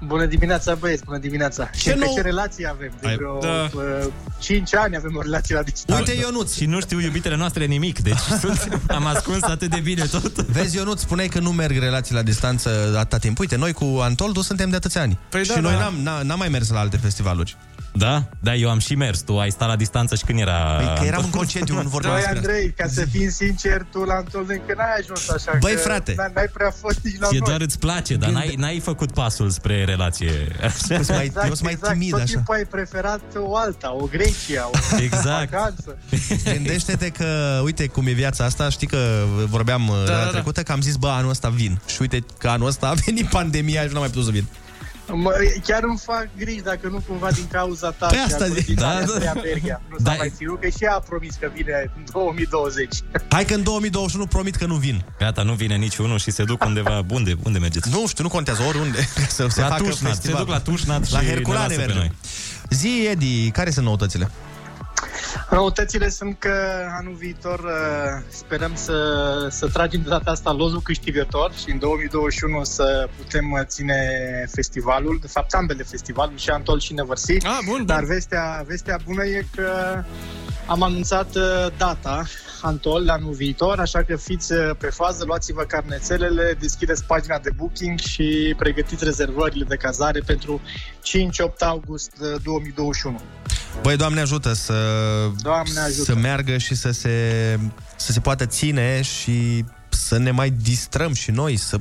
Bună dimineața, băieți, bună dimineața. Ce, Ce nou... nou- ce relație avem? De Ai- vreo Da. da. 5 ani avem o relație la distanță. Uite, Ionuț. Și nu știu iubitele noastre nimic Deci (laughs) sunt, am ascuns atât de bine tot Vezi, Ionut, spuneai că nu merg relații la distanță atâta timp. Uite, noi cu Antoldu suntem de atâția ani. Păi și da, noi da. n-am, n- n-am mai mers la alte festivaluri. Da? Da, eu am și mers Tu ai stat la distanță și când era Păi că eram în concediu, nu (laughs) vorbeam Noi, despre asta. Andrei, ca să fim sincer, tu la Antol încă n-ai ajuns așa. Băi, că frate. n- N-ai prea fost nici la Ție noi. doar îți place, dar n-ai, n-ai făcut pasul spre relație Eu sunt mai, Exact, eu sunt mai exact. timid Tot așa. timpul ai preferat o alta, o Grecia, o (laughs) Exact. vacanță. Gândește-te că, uite cum e viața asta, știi că vorbeam da, da, data da. trecută că am zis, bă, anul ăsta vin. Și uite că anul ăsta a venit pandemia și nu am mai putut să vin. Mă, chiar îmi fac griji dacă nu cumva din cauza ta Păi și asta a zic. politicului Da, da. Andreea Berghia. Nu s-a Da. mai ținut, că și ea a promis că vine în 2020. Hai că în 2021 promit că nu vin. Gata, nu vine niciunul și se duc undeva Unde, unde mergeți? Nu știu, nu contează oriunde (laughs) să se la facă Tușnat, se festival. duc la Tușnat La și Herculane ne lasă pe mergem. noi. Zi, Edi, care sunt noutățile? Noutățile sunt că anul viitor uh, sperăm să, să tragem de data asta lozul câștigător și în 2021 să putem uh, ține festivalul, de fapt ambele festivaluri, și Antol și Nevărsi. Ah, bun, Dar bun. vestea, vestea bună e că am anunțat uh, data Antol anul viitor, așa că fiți uh, pe fază, luați-vă carnețelele, deschideți pagina de booking și pregătiți rezervările de cazare pentru 5-8 august uh, 2021. Băi, Doamne ajută să, Doamne ajută. să meargă și să se, să se poată ține și să ne mai distrăm și noi, să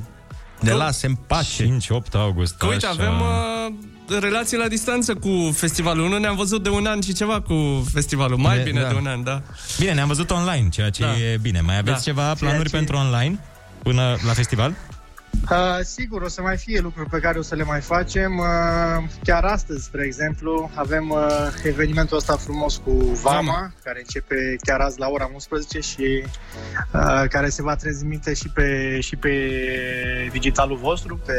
ne Că- lase în pace. 5-8 august. Că uite, așa. avem uh, relații la distanță cu festivalul. Nu ne-am văzut de un an și ceva cu festivalul. Mai Ne- bine da. de un an, da. Bine, ne-am văzut online, ceea ce Da. e bine. Mai aveți Da. ceva planuri ce- pentru online până la festival? Uh, sigur, o să mai fie lucruri pe care o să le mai facem. Uh, chiar astăzi, spre exemplu, avem uh, evenimentul ăsta frumos cu Vama, care începe chiar azi la ora 11 și uh, care se va transmite și pe, și pe digitalul vostru, pe,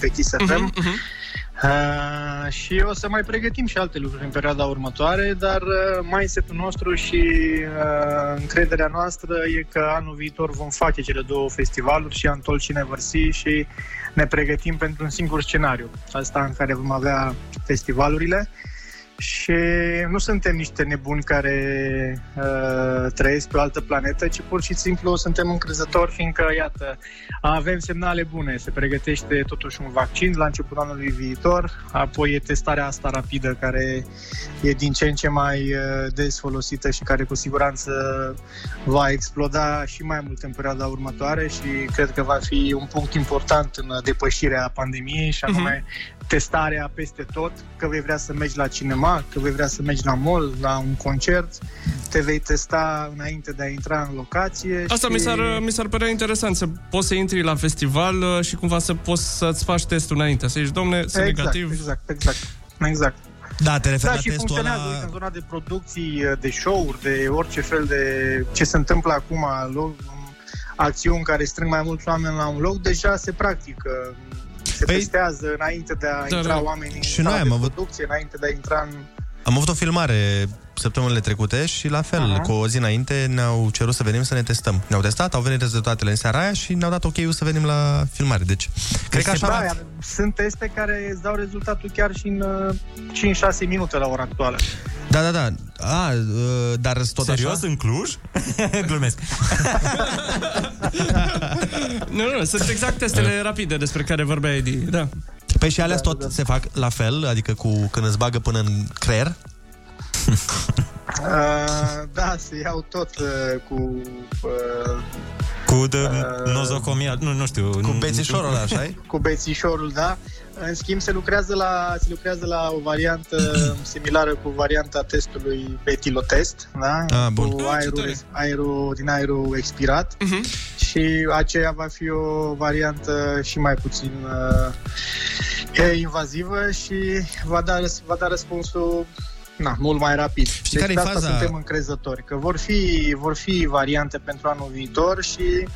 pe Kiss FM. Mhm, mhm. Uh, și o să mai pregătim și alte lucruri în perioada următoare, dar uh, mindset-ul nostru și uh, încrederea noastră e că anul viitor vom face cele două festivaluri, și Antol și Nevărsi, și ne pregătim pentru un singur scenariu, asta în care vom avea festivalurile. Și nu suntem niște nebuni care uh, trăiesc pe o altă planetă, ci pur și simplu suntem încrezători, fiindcă, iată, avem semnale bune. Se pregătește totuși un vaccin la începutul anului viitor, apoi e testarea asta rapidă, care e din ce în ce mai uh, des folosită și care cu siguranță va exploda și mai mult în perioada următoare și cred că va fi un punct important în depășirea pandemiei și anume testarea peste tot, că vei vrea să mergi la cinema, că vei vrea să mergi la mall, la un concert, te vei testa înainte de a intra în locație. Asta și... mi s-ar, mi s-ar părea interesant, să poți să intri la festival uh, și cumva să poți să-ți faci testul înainte. Să zici, domne, sunt exact, negativ. Exact, exact, exact. Da, te referi Da, la și testul funcționează ăla... uite, în zona de producții, de show-uri, de orice fel de ce se întâmplă acum. lo- acțiuni care strâng mai mulți oameni la un loc, deja se practică. Se păi, testează înainte de a Da, intra da. oamenii Și în noi sala am de avut- producție, înainte de a intra în... Am avut o filmare săptămânile trecute și la fel, Aha. cu o zi înainte ne-au cerut să venim să ne testăm. Ne-au testat, au venit rezultatele în seara aia și ne-au dat ok să venim la filmare. Deci, cred că așa da, va... iar sunt teste care îți dau rezultatul chiar și în uh, 5-6 minute la ora actuală. Da, da, da. A, uh, dar tot Serios, așa? în Cluj? (laughs) Glumesc. (laughs) Nu, nu, sunt exact testele rapide despre care vorbea Edi. Da. Păi și alea tot se fac la fel, adică cu când îți bagă până în creier? (laughs) Uh, da, se iau tot uh, cu... Uh, Cu de nozocomia, nu, nu știu. Cu bețișorul ăla, așa (laughs) cu bețișorul, da. În schimb, se lucrează la, se lucrează la o variantă (clears throat) similară cu varianta testului etilotest, da? Ah, bun. Cu Ah, ce aerul, tare. aerul din aerul expirat. Uh-huh. Și aceea va fi o variantă și mai puțin uh, invazivă și va da, răs- va da răspunsul na, mult mai rapid. Știi care e de asta faza? suntem încrezători, că vor fi, vor fi variante pentru anul viitor și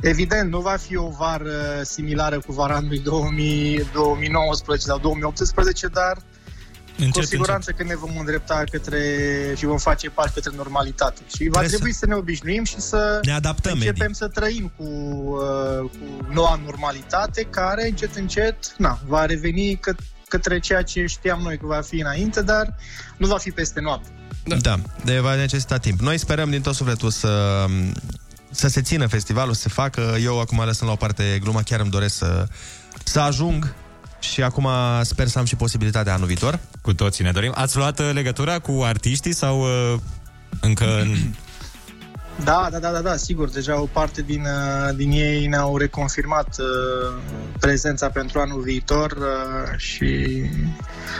evident nu va fi o vară similară cu vara anului 2000, 2019 sau 2018, dar Încet, cu siguranță că ne vom îndrepta către și vom face pași către normalitate. Și va Trebuie trebui să... ne obișnuim și să Ne adaptăm, începem Edi. să trăim cu, uh, cu noua normalitate care încet încet na, va reveni că, către ceea ce știam noi că va fi înainte, dar nu va fi peste noapte. Da. da, de va necesita timp. Noi sperăm din tot sufletul să, să se țină festivalul, să se facă. Eu acum lăsând la o parte gluma, chiar îmi doresc să, să ajung și acum sper să am și posibilitatea anul viitor. Cu toții ne dorim. Ați luat uh, legătura cu artiștii sau uh, încă... (clears throat) Da, da, da, da, da, sigur. Deja o parte din, uh, din ei ne-au reconfirmat uh, prezența pentru anul viitor uh, și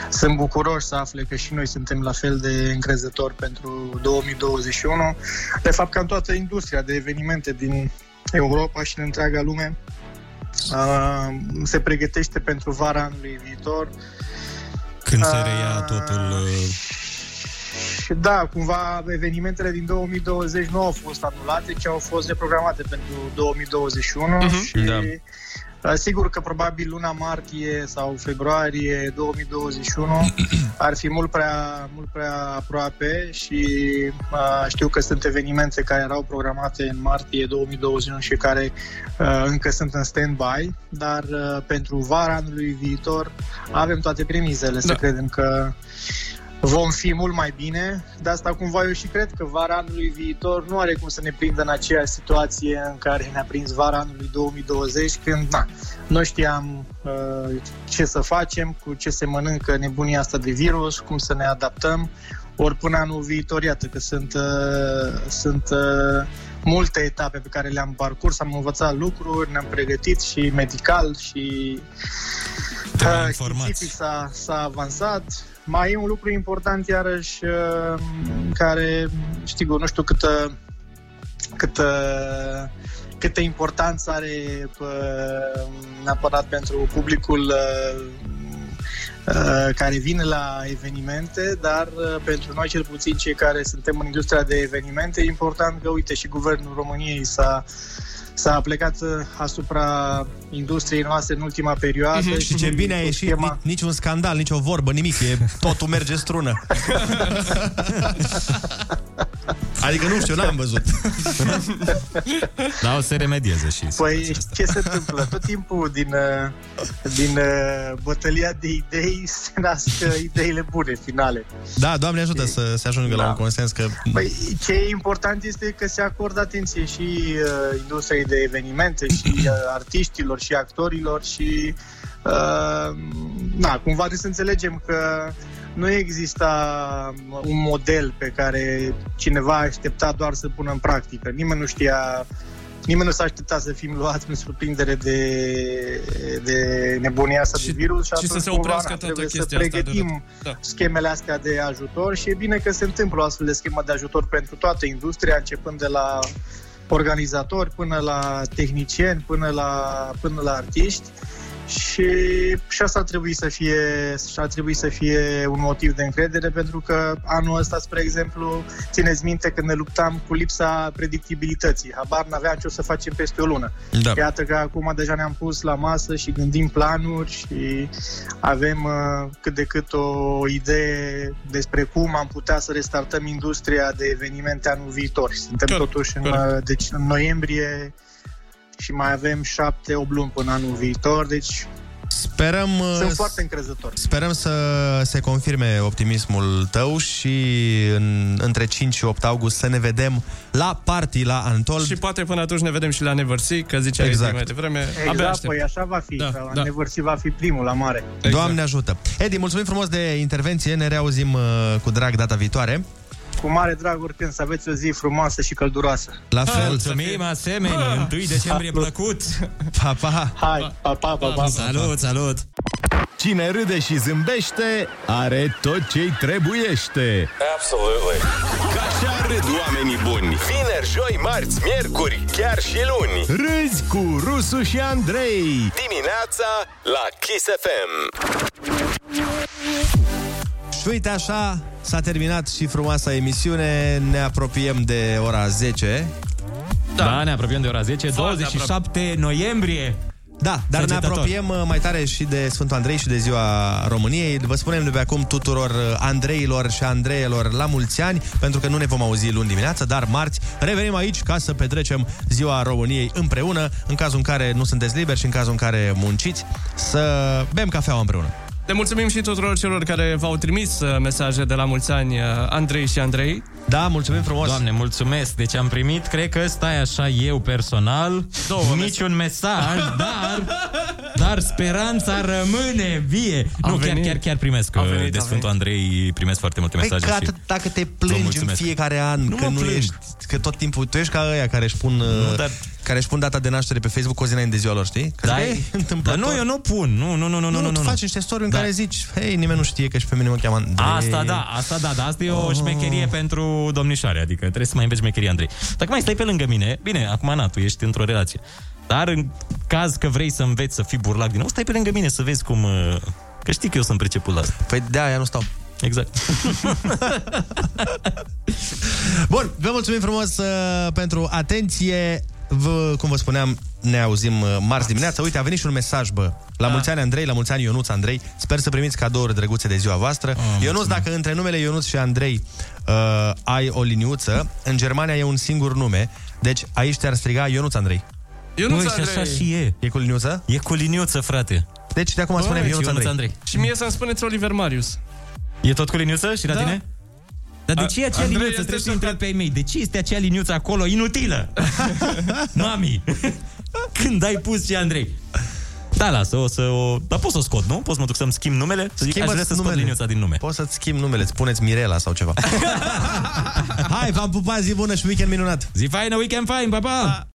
sunt bucuroși să afle că și noi suntem la fel de încrezători pentru 2021. De fapt, cam toată industria de evenimente din Europa și din întreaga lume uh, se pregătește pentru vara anului viitor. Când se Ah. reia totul... Uh, Și da, cumva evenimentele din 2020 nu au fost anulate, ci au fost reprogramate pentru 2021 Mhm. și Da. uh, sigur că probabil luna martie sau februarie 2021 (clears throat) ar fi mult prea, mult prea aproape și uh, știu că sunt evenimente care erau programate în martie 2021 și care uh, încă sunt în stand-by, dar uh, pentru vara anului viitor avem toate premizele să Da. credem că vom fi mult mai bine. De asta cumva eu și cred că vara anului viitor nu are cum să ne prindă în aceeași situație în care ne-a prins vara anului 2020, când na, nu știam uh, ce să facem, cu ce se mănâncă nebunia asta de virus, cum să ne adaptăm. Ori până anul viitor, iată că sunt, uh, sunt uh, multe etape pe care le-am parcurs, am învățat lucruri, ne-am pregătit și medical și uh, științific s-a, s-a avansat. Mai e un lucru important iarăși uh, care, știu, nu știu câtă, câtă, câtă importanță are uh, neapărat pentru publicul uh, uh, care vine la evenimente, dar uh, pentru noi, cel puțin cei care suntem în industria de evenimente, e important că, uite, și Guvernul României s-a s-a plecat uh, asupra industriei noastre în ultima perioadă. Mhm. Și ce bine a cu ieșit, schema- ni- niciun scandal, nicio vorbă, nimic, e, totul merge strună. (laughs) adică nu știu, n-am văzut. (laughs) da, o să remedieze și Păi ce se întâmplă? Tot timpul din, uh, din uh, bătălia de idei (laughs) se nasc uh, ideile bune, finale. Da, Doamne ajută să se ajungă la Da. un consens că... Păi, ce e important este că se acordă atenție și uh, industriei de evenimente și uh, artiștilor și actorilor și uh, na, cumva trebuie să înțelegem că nu exista un model pe care cineva aștepta doar să pună în practică. Nimeni nu știa Nimeni nu s-a așteptat să fim luați în surprindere de, de nebunia asta de virus și, și să atunci se cumva, oprească na, toată trebuie să chestia asta de- pregătim da. schemele astea de ajutor și e bine că se întâmplă o astfel de schemă de ajutor pentru toată industria, începând de la organizatori până la tehnicieni, până la, până la artiști și, și asta ar trebui să fie și ar trebui să fie un motiv de încredere pentru că anul ăsta, spre exemplu, țineți minte când ne luptam cu lipsa predictibilității. Habar n-aveam ce o să facem peste o lună. Da. Iată că acum deja ne-am pus la masă și gândim planuri și avem uh, cât de cât o idee despre cum am putea să restartăm industria de evenimente anul viitor. Suntem Corect, totuși în, corect. uh, deci, în noiembrie și mai avem șapte, opt luni până anul viitor, deci Sperăm, sunt uh, foarte încrezător. Sperăm să se confirme optimismul tău și în, între 5 și 8 august să ne vedem la party la Antol. Și poate până atunci ne vedem și la Neversea, că ziceai Exact. mai devreme. Abia Exact, aștept. păi așa va fi. Da, Da, da. Nevârsi va fi primul la mare. Exact. Doamne ajută! Edi, mulțumim frumos de intervenție, ne reauzim uh, cu drag data viitoare. Cu mare drag oricând să aveți o zi frumoasă și călduroasă. La fel. Mulțumim, asemenea. 1 decembrie plăcut. Pa, pa. Hai, pa, pa, pa, pa. Salut, salut. Cine râde și zâmbește are tot ce-i trebuiește. Absolutely. Ca așa râd oamenii buni. Vineri, joi, marți, miercuri, chiar și luni. Râzi cu Rusu și Andrei. Dimineața la Kiss FM. Și uite așa, s-a terminat și frumoasa emisiune, ne apropiem de ora 10. Da, da ne apropiem de ora 10, 27 noiembrie. Da, dar ne Săgetător. apropiem uh, mai tare și de Sfântul Andrei și de ziua României. Vă spunem de pe acum tuturor uh, Andreilor și Andreelor la mulți ani, pentru că nu ne vom auzi luni dimineață, dar marți revenim aici ca să petrecem ziua României împreună, în cazul în care nu sunteți liberi și în cazul în care munciți, să bem cafeaua împreună. Le mulțumim și tuturor celor care v-au trimis uh, mesaje de la mulți ani, uh, Andrei și Andrei. Da, mulțumim frumos. Doamne, mulțumesc. Deci am primit, cred că stai așa eu personal, Două niciun mesaj, dar dar speranța rămâne vie. Am nu, chiar, venit. chiar, chiar primesc Am uh, venit, de am Sfântul Andrei primesc foarte multe Păi mesaje că și... atât, dacă te Vă plângi în mulțumesc. fiecare an Nu că mă nu plâng. ești, că tot timpul tu ești ca ăia care își pun, nu, dar- care își pun data de naștere pe Facebook o zi înainte de ziua lor, știi? Că Da, zic, e- (laughs) "Ei, dar întâmplător." nu, eu nu pun. Nu, nu, nu, nu, nu, nu, nu, tu nu. faci niște story în Da. care zici, hei, nimeni nu știe că și pe mine mă cheamă Andrei. Asta da, asta da, dar asta e o șmecherie pentru domnișoare, adică trebuie să mai înveți șmecherie, Andrei. Dacă mai stai pe lângă mine, bine, acum na, tu ești într-o relație. Dar în caz că vrei să înveți să fii burlac din nou, stai pe lângă mine să vezi cum... uh, Că știi că eu sunt priceput la asta. Păi de aia nu stau. Exact. (laughs) Bun, vă mulțumim frumos uh, pentru atenție. Vă, cum vă spuneam, ne auzim uh, marți dimineața. Uite, a venit și un mesaj, bă. La Da. mulți ani, Andrei, la mulți ani, Ionuț, Andrei. Sper să primiți cadouri drăguțe de ziua voastră. Ah, Ionuț, dacă între numele Ionuț și Andrei uh, ai o liniuță, în Germania e un singur nume, deci aici te-ar striga Ionuț, Andrei. Ionuț Băi, și Andrei. așa și e. E cu liniuță? E cu liniuță, frate. Deci de acum Băi, spunem Ionuț, Ionuț Andrei. Andrei. Și mie să-mi spuneți Oliver Marius. E tot cu liniuță și la Da. tine? Dar de A- ce e acea Andrei liniuță? este Trebuie să întreb pe ei mei. De ce este acea liniuță acolo inutilă? (laughs) Mami! (laughs) Când ai pus și Andrei? Da, lasă, o să o... Dar pot să o scot, nu? Pot să mă duc să-mi schimb numele? Să zic, aș Schimbă-ți vrea să scot numele. liniuța din nume. Poți să-ți schimbi numele, îți puneți Mirela sau ceva. (laughs) Hai, v-am pupat, zi bună și weekend minunat! Zi faină, weekend fain, pa, pa!